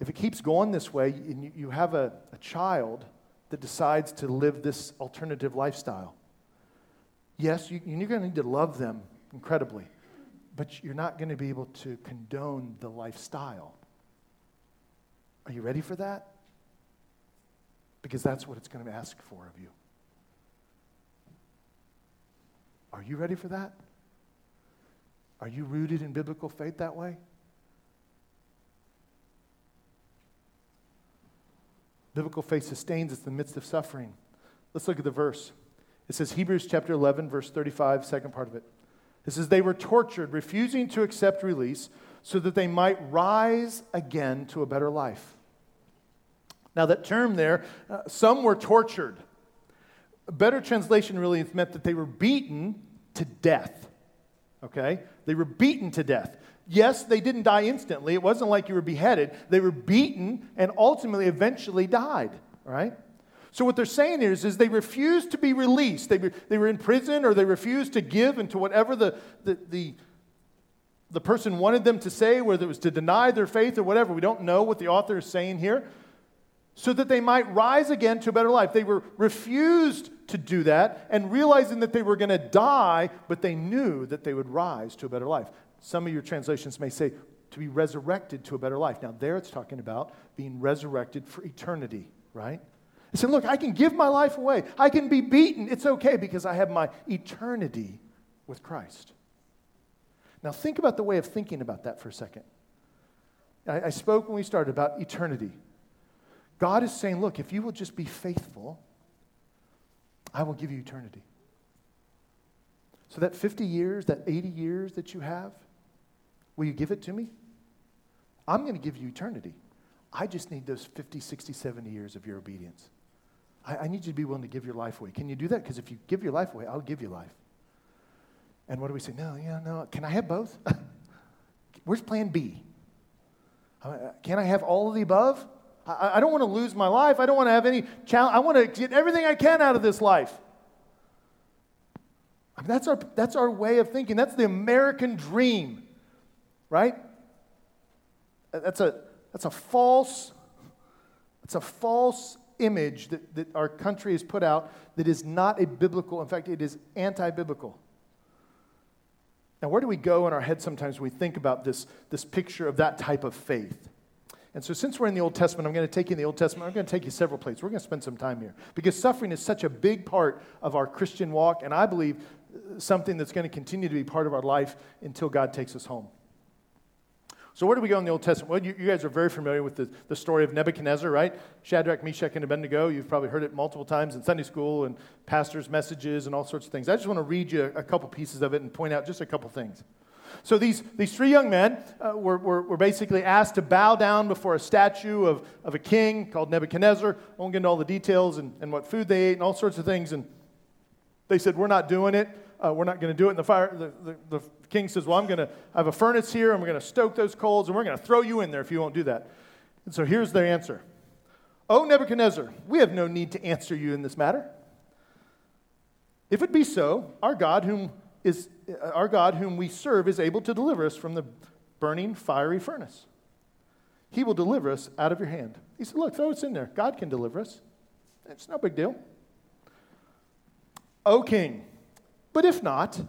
[SPEAKER 2] if it keeps going this way and you, you have a, a child that decides to live this alternative lifestyle, yes, you, you're going to need to love them incredibly, but you're not going to be able to condone the lifestyle. Are you ready for that? Because that's what it's going to ask for of you. Are you ready for that? Are you rooted in biblical faith that way? Biblical faith sustains us in the midst of suffering. Let's look at the verse. It says, Hebrews chapter 11, verse 35, second part of it. It says, They were tortured, refusing to accept release so that they might rise again to a better life. Now, that term there, uh, some were tortured. A better translation really meant that they were beaten to death. Okay? They were beaten to death. Yes, they didn't die instantly. It wasn't like you were beheaded. They were beaten and ultimately, eventually died. Right? So what they're saying is, is they refused to be released. They were, they were in prison or they refused to give into whatever the, the, the, the person wanted them to say, whether it was to deny their faith or whatever. We don't know what the author is saying here. So that they might rise again to a better life. They were refused to do that and realizing that they were going to die, but they knew that they would rise to a better life. Some of your translations may say to be resurrected to a better life. Now, there it's talking about being resurrected for eternity, right? They said, Look, I can give my life away. I can be beaten. It's okay because I have my eternity with Christ. Now, think about the way of thinking about that for a second. I, I spoke when we started about eternity. God is saying, Look, if you will just be faithful, I will give you eternity. So, that 50 years, that 80 years that you have, will you give it to me? I'm going to give you eternity. I just need those 50, 60, 70 years of your obedience. I, I need you to be willing to give your life away. Can you do that? Because if you give your life away, I'll give you life. And what do we say? No, yeah, no. Can I have both? Where's plan B? Uh, can I have all of the above? I, I don't want to lose my life. I don't want to have any challenge. I want to get everything I can out of this life. I mean, that's, our, that's our way of thinking. That's the American dream, right? That's a, that's a false, it's a false image that, that our country has put out that is not a biblical, in fact, it is anti biblical. Now, where do we go in our head sometimes when we think about this, this picture of that type of faith? And so, since we're in the Old Testament, I'm going to take you in the Old Testament. I'm going to take you several places. We're going to spend some time here because suffering is such a big part of our Christian walk, and I believe uh, something that's going to continue to be part of our life until God takes us home. So, where do we go in the Old Testament? Well, you, you, guys are very familiar with the, the story of Nebuchadnezzar, right? Shadrach, Meshach, and Abednego. You've probably heard it multiple times in Sunday school and pastors' messages and all sorts of things. I just want to read you a, a couple pieces of it and point out just a couple things. So these, these three young men uh, were, were, were, basically asked to bow down before a statue of, of a king called Nebuchadnezzar. I won't get into all the details and, and what food they ate and all sorts of things. And they said, We're not doing it. Uh, we're not going to do it in the fire. The, the, the king says, Well, I'm going to have a furnace here, and we're going to stoke those coals, and we're going to throw you in there if you won't do that. And so here's their answer O Nebuchadnezzar, we have no need to answer you in this matter. If it be so, our God, whom is Uh, our God whom we serve is able to deliver us from the burning fiery furnace. He will deliver us out of your hand. He said, Look, throw us in there. God can deliver us. It's no big deal. O king, but if not,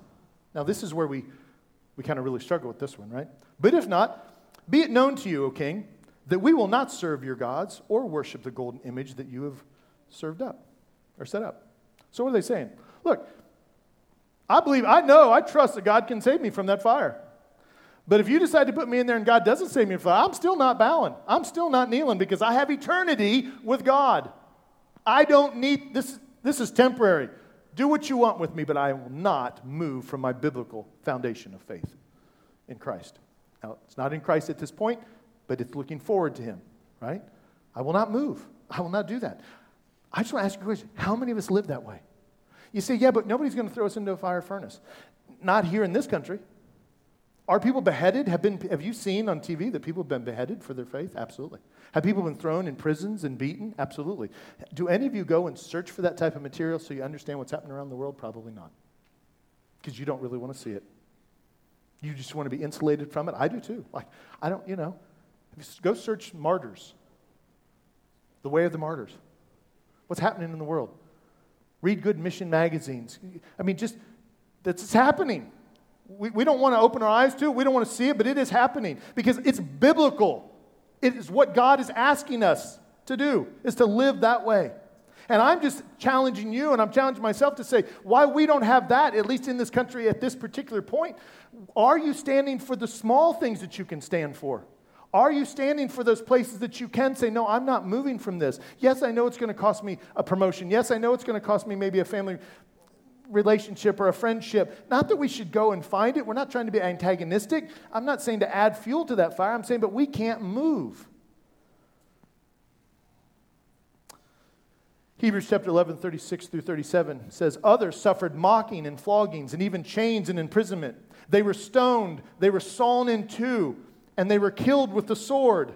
[SPEAKER 2] now this is where we, we kind of really struggle with this one, right? But if not, be it known to you, O king, that we will not serve your gods or worship the golden image that you have served up or set up. So what are they saying? Look, I believe, I know, I trust that God can save me from that fire. But if you decide to put me in there and God doesn't save me from fire, I'm still not bowing. I'm still not kneeling because I have eternity with God. I don't need this. This is temporary. Do what you want with me, but I will not move from my biblical foundation of faith in Christ. Now, it's not in Christ at this point, but it's looking forward to Him, right? I will not move. I will not do that. I just want to ask you a question How many of us live that way? You say, yeah, but nobody's going to throw us into a fire furnace. Not here in this country. Are people beheaded? Have, been, have you seen on TV that people have been beheaded for their faith? Absolutely. Have people been thrown in prisons and beaten? Absolutely. Do any of you go and search for that type of material so you understand what's happening around the world? Probably not. Because you don't really want to see it. You just want to be insulated from it. I do too. Like, I don't, you know, go search martyrs, the way of the martyrs. What's happening in the world? Read good mission magazines. I mean, just that's happening. We, we don't want to open our eyes to it. We don't want to see it, but it is happening because it's biblical. It is what God is asking us to do, is to live that way. And I'm just challenging you and I'm challenging myself to say why we don't have that, at least in this country at this particular point. Are you standing for the small things that you can stand for? Are you standing for those places that you can say, No, I'm not moving from this? Yes, I know it's going to cost me a promotion. Yes, I know it's going to cost me maybe a family relationship or a friendship. Not that we should go and find it. We're not trying to be antagonistic. I'm not saying to add fuel to that fire. I'm saying, but we can't move. Hebrews chapter 11, 36 through 37 says, Others suffered mocking and floggings and even chains and imprisonment. They were stoned, they were sawn in two and they were killed with the sword.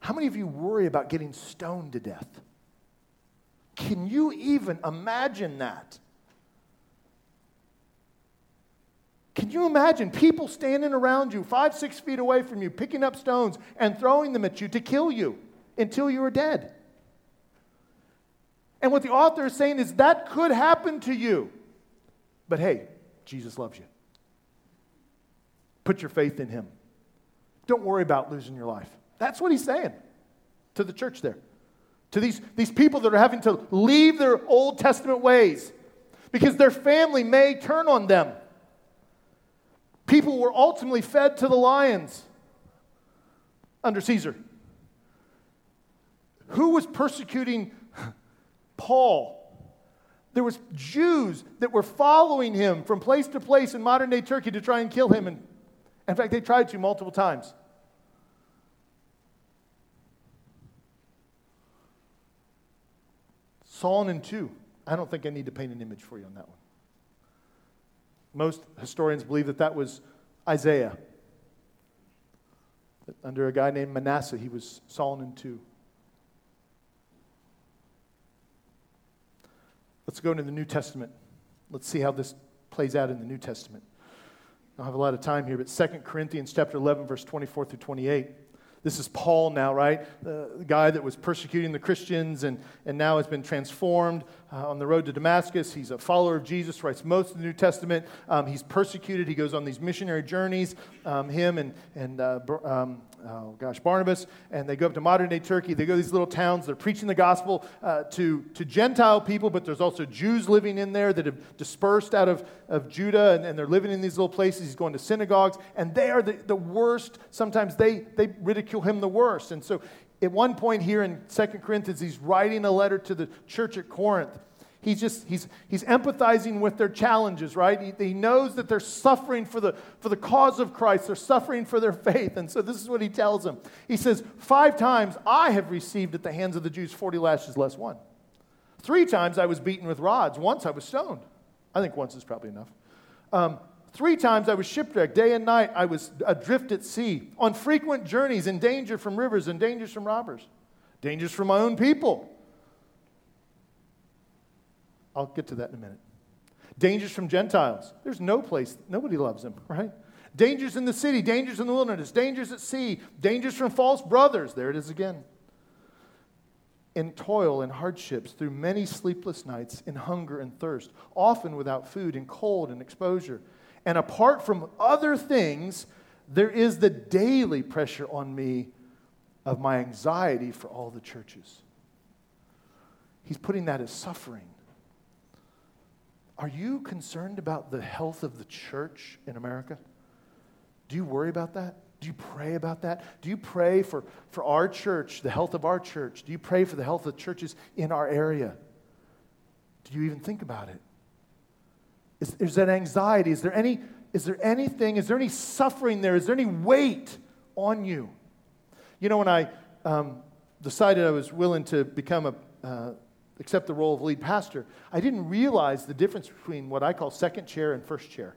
[SPEAKER 2] How many of you worry about getting stoned to death? Can you even imagine that? Can you imagine people standing around you, five, six feet away from you, picking up stones and throwing them at you to kill you until you are dead? And what the author is saying is that could happen to you. But hey, Jesus loves you. Put your faith in him. Don't worry about losing your life. That's what he's saying to the church there. To these, these people that are having to leave their Old Testament ways because their family may turn on them. People were ultimately fed to the lions under Caesar. Who was persecuting Paul? There was Jews that were following him from place to place in modern day Turkey to try and kill him and in fact, they tried to multiple times. And 2. I don't think I need to paint an image for you on that one. Most historians believe that that was Isaiah. That under a guy named Manasseh, he was sawn in 2. Let's go into the New Testament. Let's see how this plays out in the New Testament don't have a lot of time here, but 2 Corinthians chapter 11, verse 24 through 28. This is Paul now, right? the guy that was persecuting the Christians and, and now has been transformed uh, on the road to Damascus. He's a follower of Jesus, writes most of the New Testament. Um, he's persecuted. He goes on these missionary journeys, um, him and, and uh, um, oh gosh, Barnabas, and they go up to modern day Turkey. They go to these little towns. They're preaching the gospel uh, to, to Gentile people, but there's also Jews living in there that have dispersed out of, of Judah, and, and they're living in these little places. He's going to synagogues, and they are the, the worst. Sometimes they, they ridicule him the worst. And so at one point here in Second Corinthians, he's writing a letter to the church at Corinth he's just he's he's empathizing with their challenges right? He, he, knows that they're suffering for the for the cause of christ. They're suffering for their faith. And so this is what he tells them. He says five times i have received at the hands of the jews 40 lashes less one. Three times i was beaten with rods. Once i was stoned. I think once is probably enough. Um, three times I was shipwrecked. Day and night I was adrift at sea, on frequent journeys, in danger from rivers, and dangers from robbers, dangers from my own people. I'll get to that in a minute. Dangers from Gentiles. There's no place, nobody loves them, right? Dangers in the city, dangers in the wilderness, dangers at sea, dangers from false brothers. There it is again. In toil and hardships, through many sleepless nights, in hunger and thirst, often without food, in cold and exposure. And apart from other things, there is the daily pressure on me of my anxiety for all the churches. He's putting that as suffering. Are you concerned about the health of the church in America? Do you worry about that? Do you pray about that? Do you pray for, for our church, the health of our church? Do you pray for the health of churches in our area? Do you even think about it? Is, is that anxiety? Is there, any, is there anything, is there any suffering there? Is there any weight on you? You know, when I um, decided I was willing to become a, uh, accept the role of lead pastor, I didn't realize the difference between what I call second chair and first chair.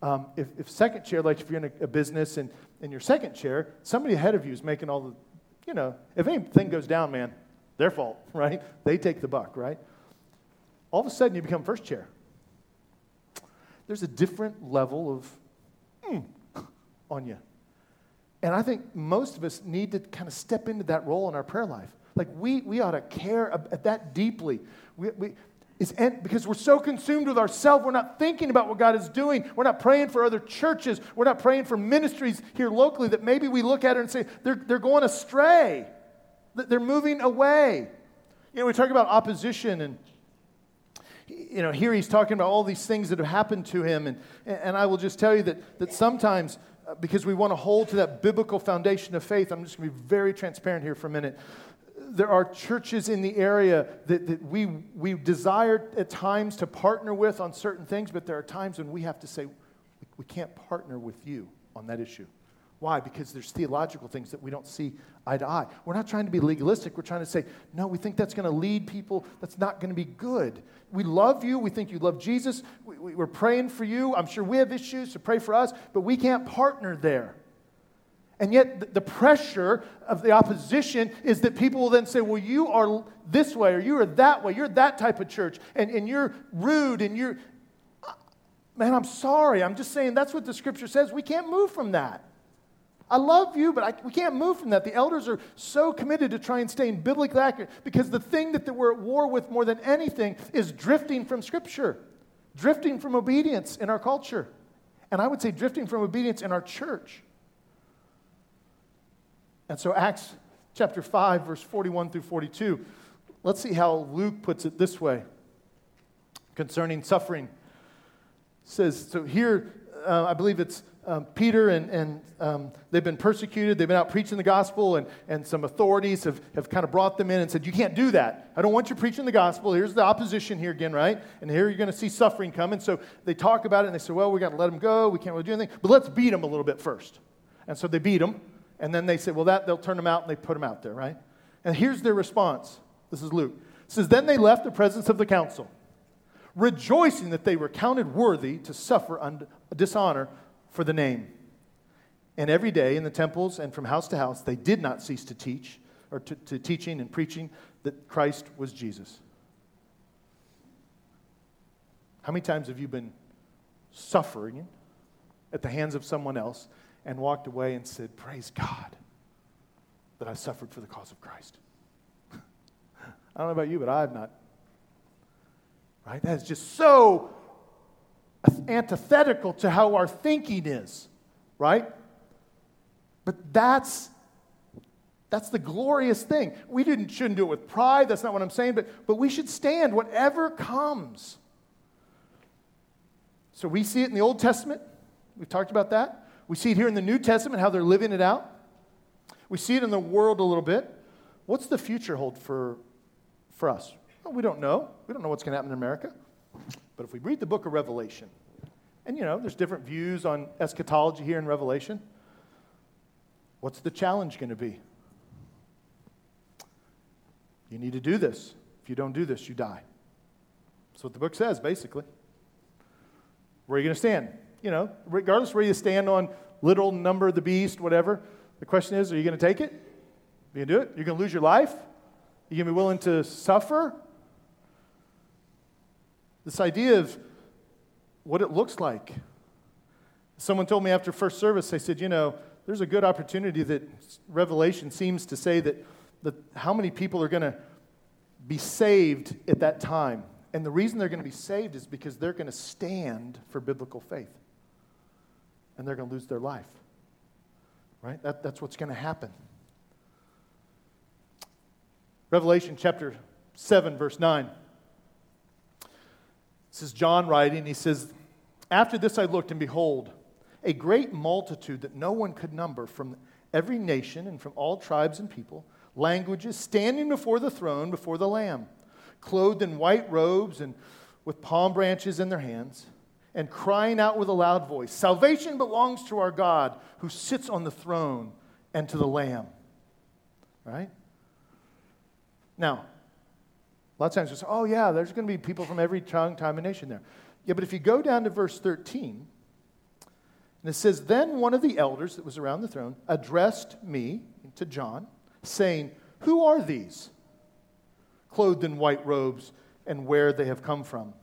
[SPEAKER 2] Um, if, if, second chair, like if you're in a, a, business and in your second chair, somebody ahead of you is making all the, you know, if anything goes down, man, their fault, right? They take the buck, right? All of a sudden, you become first chair. There's a different level of mm, on you. And I think most of us need to kind of step into that role in our prayer life. Like we, we ought to care that deeply. We, we, because we're so consumed with ourselves, we're not thinking about what God is doing. We're not praying for other churches. We're not praying for ministries here locally that maybe we look at it and say, they're, they're going astray. They're moving away. You know, we talk about opposition and you know, here he's talking about all these things that have happened to him. And, and I will just tell you that, that sometimes, uh, because we want to hold to that biblical foundation of faith, I'm just going to be very transparent here for a minute there are churches in the area that, that we, we desire at times to partner with on certain things, but there are times when we have to say, we can't partner with you on that issue. Why? Because there's theological things that we don't see eye to eye. We're not trying to be legalistic. We're trying to say, no, we think that's going to lead people. That's not going to be good. We love you. We think you love Jesus. We, we're praying for you. I'm sure we have issues, so pray for us, but we can't partner there. And yet, the pressure of the opposition is that people will then say, Well, you are this way, or you are that way. You're that type of church, and, and you're rude, and you're. Man, I'm sorry. I'm just saying that's what the scripture says. We can't move from that. I love you, but I, we can't move from that. The elders are so committed to try and stay biblically accurate because the thing that we're at war with more than anything is drifting from Scripture, drifting from obedience in our culture. And I would say drifting from obedience in our church. And so, Acts chapter 5, verse 41 through 42, let's see how Luke puts it this way concerning suffering. It says, so here, uh, I believe it's um, Peter and, and um, they've been persecuted. They've been out preaching the gospel, and, and some authorities have, have kind of brought them in and said, You can't do that. I don't want you preaching the gospel. Here's the opposition here again, right? And here you're going to see suffering come. And so they talk about it and they say, Well, we got to let them go. We can't really do anything. But let's beat them a little bit first. And so they beat them. And then they say, well, that they'll turn them out and they put them out there, right? And here's their response. This is Luke. It says, Then they left the presence of the council, rejoicing that they were counted worthy to suffer un- dishonor for the name. And every day in the temples and from house to house, they did not cease to teach, or to, to teaching and preaching that Christ was Jesus. How many times have you been suffering at the hands of someone else and walked away and said, Praise God that I suffered for the cause of Christ. I don't know about you, but I have not. Right? That is just so antithetical to how our thinking is, right? But that's that's the glorious thing. We didn't, shouldn't do it with pride. That's not what I'm saying, but, but we should stand whatever comes. So we see it in the Old Testament. We've talked about that. We see it here in the New Testament, how they're living it out. We see it in the world a little bit. What's the future hold for, for us? Well, we don't know. We don't know what's going to happen in America. But if we read the book of Revelation, and you know, there's different views on eschatology here in Revelation, what's the challenge going to be? You need to do this. If you don't do this, you die. That's what the book says, basically. Where are you going to stand? You know, regardless where you stand on literal number of the beast, whatever, the question is, are you going to take it? Are you going to do it? You're going to lose your life? Are you going to be willing to suffer? This idea of what it looks like. Someone told me after first service, they said, you know, there's a good opportunity that Revelation seems to say that, that how many people are going to be saved at that time. And the reason they're going to be saved is because they're going to stand for biblical faith. And they're going to lose their life. Right? That, that's what's going to happen. Revelation chapter 7, verse 9. This is John writing. He says, After this I looked, and behold, a great multitude that no one could number from every nation and from all tribes and people, languages, standing before the throne, before the Lamb, clothed in white robes and with palm branches in their hands, and crying out with a loud voice Salvation belongs to our God who sits on the throne and to the Lamb. Right? Now, a lot of times we say, oh, yeah, there's going to be people from every tongue, time, and nation there. Yeah, but if you go down to verse 13, and it says, Then one of the elders that was around the throne addressed me, to John, saying, Who are these, clothed in white robes, and where they have come from?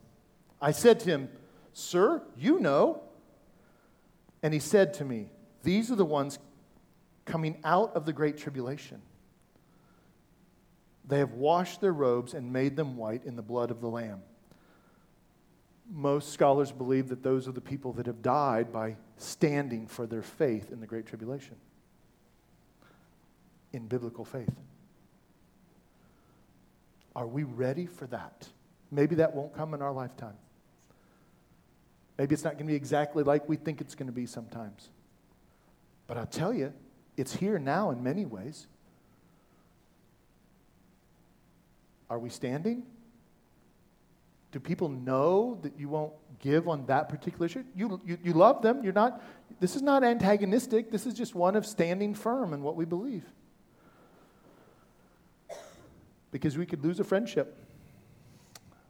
[SPEAKER 2] I said to him, Sir, you know. And he said to me, These are the ones coming out of the great tribulation. They have washed their robes and made them white in the blood of the Lamb. Most scholars believe that those are the people that have died by standing for their faith in the Great Tribulation, in biblical faith. Are we ready for that? Maybe that won't come in our lifetime. Maybe it's not going to be exactly like we think it's going to be sometimes. But I'll tell you, it's here now in many ways. Are we standing? Do people know that you won't give on that particular issue? You, you, you love them. You're not, this is not antagonistic. This is just one of standing firm in what we believe. Because we could lose a friendship.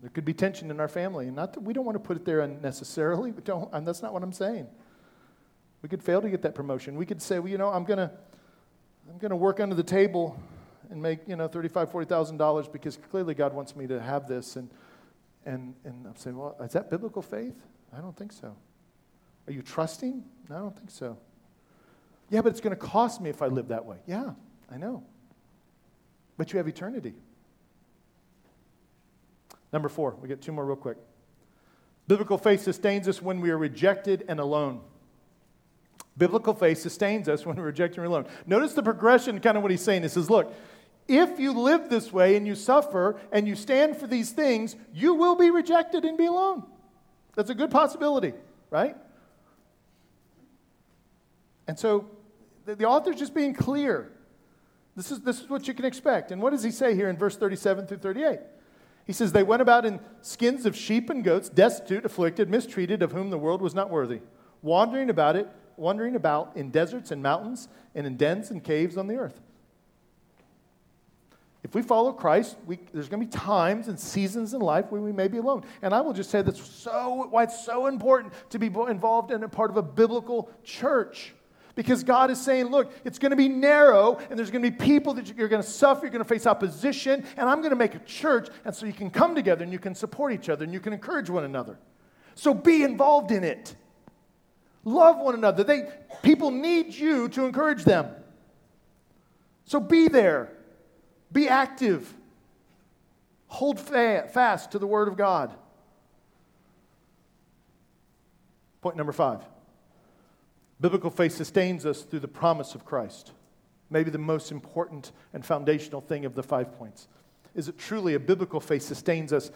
[SPEAKER 2] There could be tension in our family. And not that we don't want to put it there unnecessarily, don't, and that's not what I'm saying. We could fail to get that promotion. We could say, well, you know, I'm going to I'm going to work under the table and make, you know, $35,000, $40,000 because clearly God wants me to have this. And, and, and I'm saying, well, is that biblical faith? I don't think so. Are you trusting? No, I don't think so. Yeah, but it's going to cost me if I live that way. Yeah, I know. But you have eternity. Number four, we get two more real quick. Biblical faith sustains us when we are rejected and alone. Biblical faith sustains us when we're rejected and alone. Notice the progression, kind of what he's saying. He says, look, if you live this way and you suffer and you stand for these things, you will be rejected and be alone. That's a good possibility, right? And so the, the author's just being clear. This is, this is what you can expect. And what does he say here in verse 37 through 38? He says, They went about in skins of sheep and goats, destitute, afflicted, mistreated, of whom the world was not worthy, wandering about it, wandering about in deserts and mountains and in dens and caves on the earth. If we follow Christ, we, there's going to be times and seasons in life where we may be alone. And I will just say that's so why it's so important to be involved in a part of a biblical church. Because God is saying, look, it's going to be narrow, and there's going to be people that you're going to suffer, you're going to face opposition, and I'm going to make a church, and so you can come together and you can support each other and you can encourage one another. So be involved in it. Love one another. They, people need you to encourage them. So be there. Be active. Hold fa- fast to the Word of God. Point number five biblical faith sustains us through the promise of Christ. Maybe the most important and foundational thing of the five points. Is it truly a biblical faith sustains us?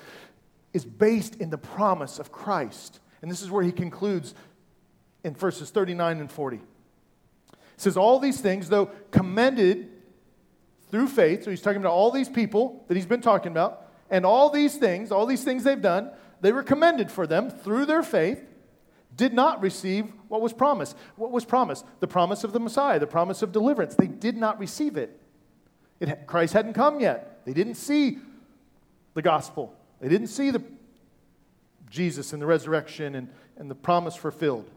[SPEAKER 2] Is based in the promise of Christ. And this is where he concludes in verses 39 and 40. It says, All these things, though commended through faith. So he's talking about all these people that he's been talking about. And all these things, all these things they've done, they were commended for them through their faith, did not receive what was promised. What was promised? The promise of the Messiah, the promise of deliverance. They did not receive it. it Christ hadn't come yet. They didn't see the gospel, they didn't see the Jesus and the resurrection and, and the promise fulfilled.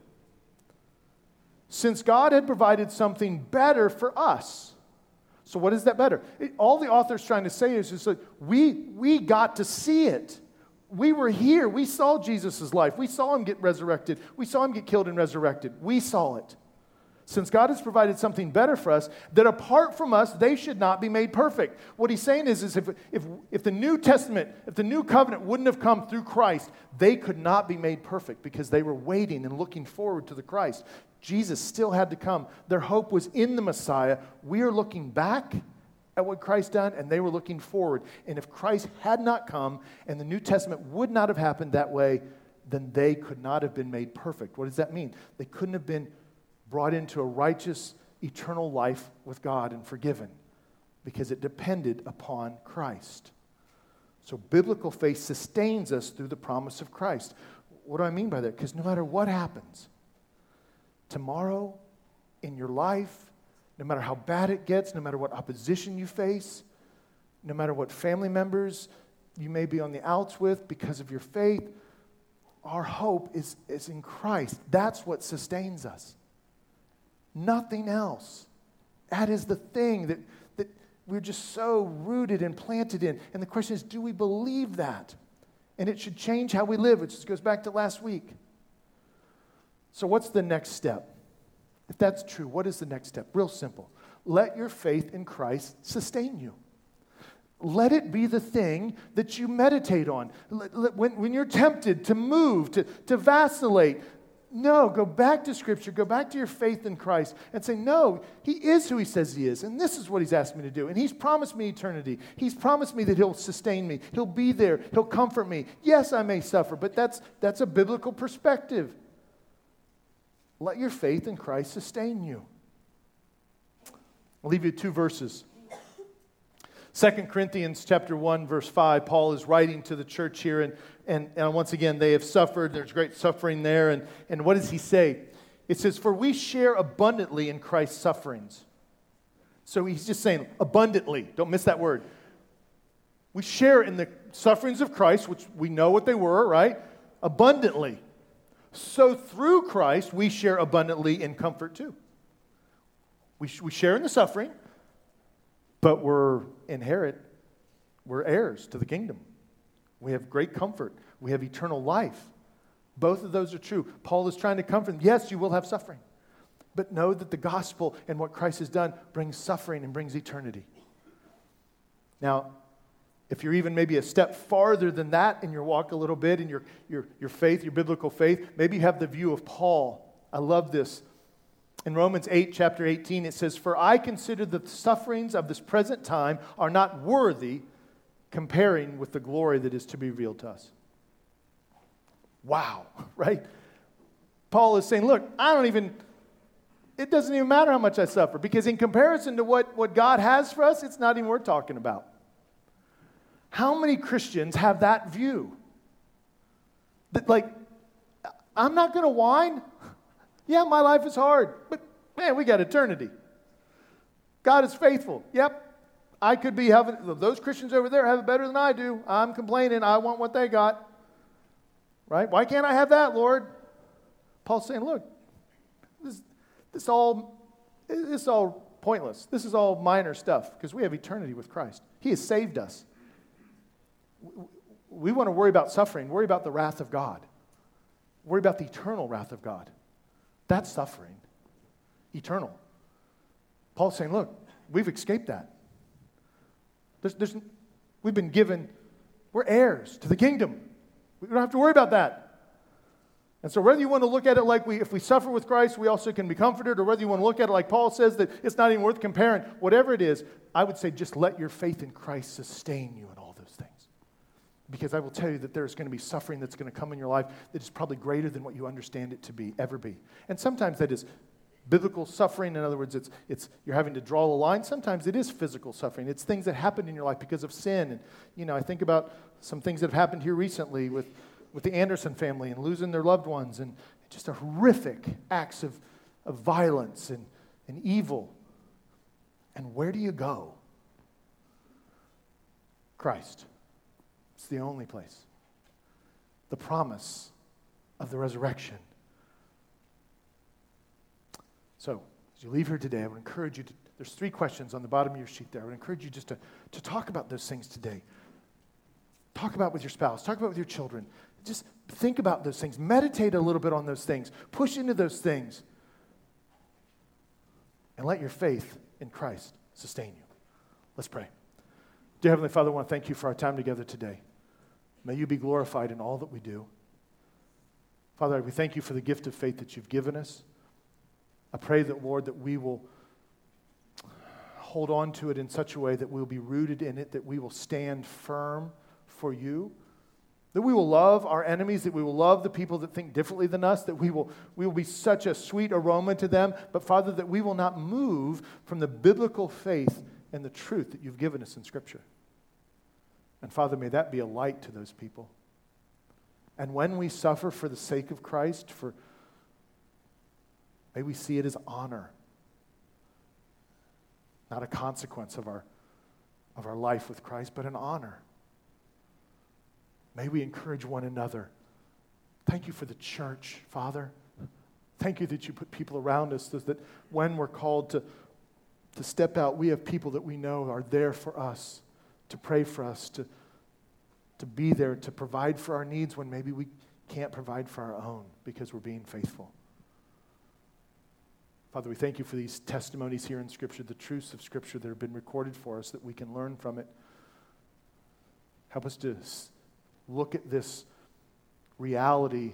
[SPEAKER 2] Since God had provided something better for us. So, what is that better? It, all the author's trying to say is just like, we, we got to see it. We were here. We saw Jesus' life. We saw him get resurrected. We saw him get killed and resurrected. We saw it since God has provided something better for us, that apart from us, they should not be made perfect. What he's saying is, is if, if, if the New Testament, if the new covenant wouldn't have come through Christ, they could not be made perfect because they were waiting and looking forward to the Christ. Jesus still had to come. Their hope was in the Messiah. We are looking back at what Christ done, and they were looking forward. And if Christ had not come and the New Testament would not have happened that way, then they could not have been made perfect. What does that mean? They couldn't have been brought into a righteous, eternal life with God and forgiven because it depended upon Christ. So, biblical faith sustains us through the promise of Christ. What do I mean by that? Because no matter what happens, tomorrow in your life, no matter how bad it gets, no matter what opposition you face, no matter what family members you may be on the outs with because of your faith, our hope is, is in Christ. That's what sustains us nothing else. That is the thing that, that we're just so rooted and planted in. And the question is do we believe that? And it should change how we live, which just goes back to last week. So, what's the next step? If that's true, what is the next step? Real simple. Let your faith in Christ sustain you. Let it be the thing that you meditate on. When, when you're tempted to move, to, to vacillate, no, go back to Scripture, go back to your faith in Christ and say, No, He is who He says He is, and this is what He's asked me to do. And He's promised me eternity. He's promised me that He'll sustain me, He'll be there, He'll comfort me. Yes, I may suffer, but that's, that's a biblical perspective. Let your faith in Christ sustain you. I'll leave you two verses. 2 Corinthians chapter 1, verse 5, Paul is writing to the church here, and, and, and once again, they have suffered. There's great suffering there. And, and what does he say? It says, For we share abundantly in Christ's sufferings. So he's just saying abundantly. Don't miss that word. We share in the sufferings of Christ, which we know what they were, right? Abundantly. So through Christ, we share abundantly in comfort too. We, we share in the suffering, but we're inherit, we're heirs to the kingdom. We have great comfort. We have eternal life. Both of those are true. Paul is trying to comfort them. Yes, you will have suffering, but know that the gospel and what Christ has done brings suffering and brings eternity. Now, if you're even maybe a step farther than that in your walk a little bit in your, your, your faith, your biblical faith, maybe you have the view of Paul. I love this. In Romans 8, chapter 18, it says, For I consider the sufferings of this present time are not worthy comparing with the glory that is to be revealed to us. Wow, right? Paul is saying, Look, I don't even, it doesn't even matter how much I suffer because, in comparison to what, what God has for us, it's not even worth talking about. How many Christians have that view? That, like, I'm not going to whine. Yeah, my life is hard, but man, we got eternity. God is faithful. Yep, I could be having, those Christians over there have it better than I do. I'm complaining. I want what they got. Right? Why can't I have that, Lord? Paul's saying, look, this, this all, this is all pointless. This is all minor stuff because we have eternity with Christ. He has saved us. We want to worry about suffering, worry about the wrath of God, worry about the eternal wrath of God. That's suffering, eternal. Paul's saying, look, we've escaped that. There's, there's, we've been given, we're heirs to the kingdom. We don't have to worry about that. And so, whether you want to look at it like we, if we suffer with Christ, we also can be comforted, or whether you want to look at it like Paul says that it's not even worth comparing, whatever it is, I would say just let your faith in Christ sustain you in all. Because I will tell you that there's going to be suffering that's going to come in your life that is probably greater than what you understand it to be, ever be. And sometimes that is biblical suffering. In other words, it's, it's, you're having to draw a line. Sometimes it is physical suffering. It's things that happen in your life because of sin. And, you know, I think about some things that have happened here recently with, with the Anderson family and losing their loved ones and just horrific acts of, of violence and, and evil. And where do you go? Christ. It's the only place. the promise of the resurrection. So, as you leave here today, I would encourage you to, there's three questions on the bottom of your sheet there. I would encourage you just to, to talk about those things today. Talk about with your spouse, talk about with your children. Just think about those things. Meditate a little bit on those things. Push into those things. And let your faith in Christ sustain you. Let's pray. Dear Heavenly Father, I want to thank you for our time together today. May you be glorified in all that we do. Father, we thank you for the gift of faith that you've given us. I pray that, Lord, that we will hold on to it in such a way that we'll be rooted in it, that we will stand firm for you, that we will love our enemies, that we will love the people that think differently than us, that we will, we will be such a sweet aroma to them, but Father, that we will not move from the biblical faith and the truth that you've given us in Scripture. And Father, may that be a light to those people. And when we suffer for the sake of Christ, for may we see it as honor, not a consequence of our, of our life with Christ, but an honor. May we encourage one another. Thank you for the church, Father. Thank you that you put people around us so that when we're called to, to step out, we have people that we know are there for us, to pray for us, to, to be there, to provide for our needs when maybe we can't provide for our own because we're being faithful. Father, we thank you for these testimonies here in Scripture, the truths of Scripture that have been recorded for us that we can learn from it. Help us to look at this reality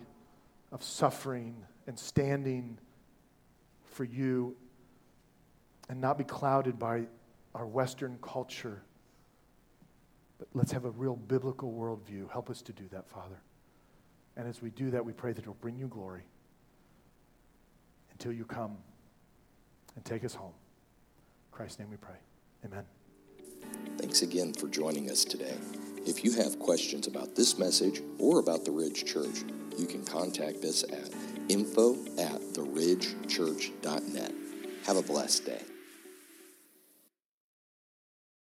[SPEAKER 2] of suffering and standing for you and not be clouded by our Western culture. But let's have a real biblical worldview. Help us to do that, Father. And as we do that, we pray that it'll bring you glory until you come and take us home. In Christ's name we pray. Amen.
[SPEAKER 1] Thanks again for joining us today. If you have questions about this message or about the Ridge Church, you can contact us at info at theridgechurch.net. Have a blessed day.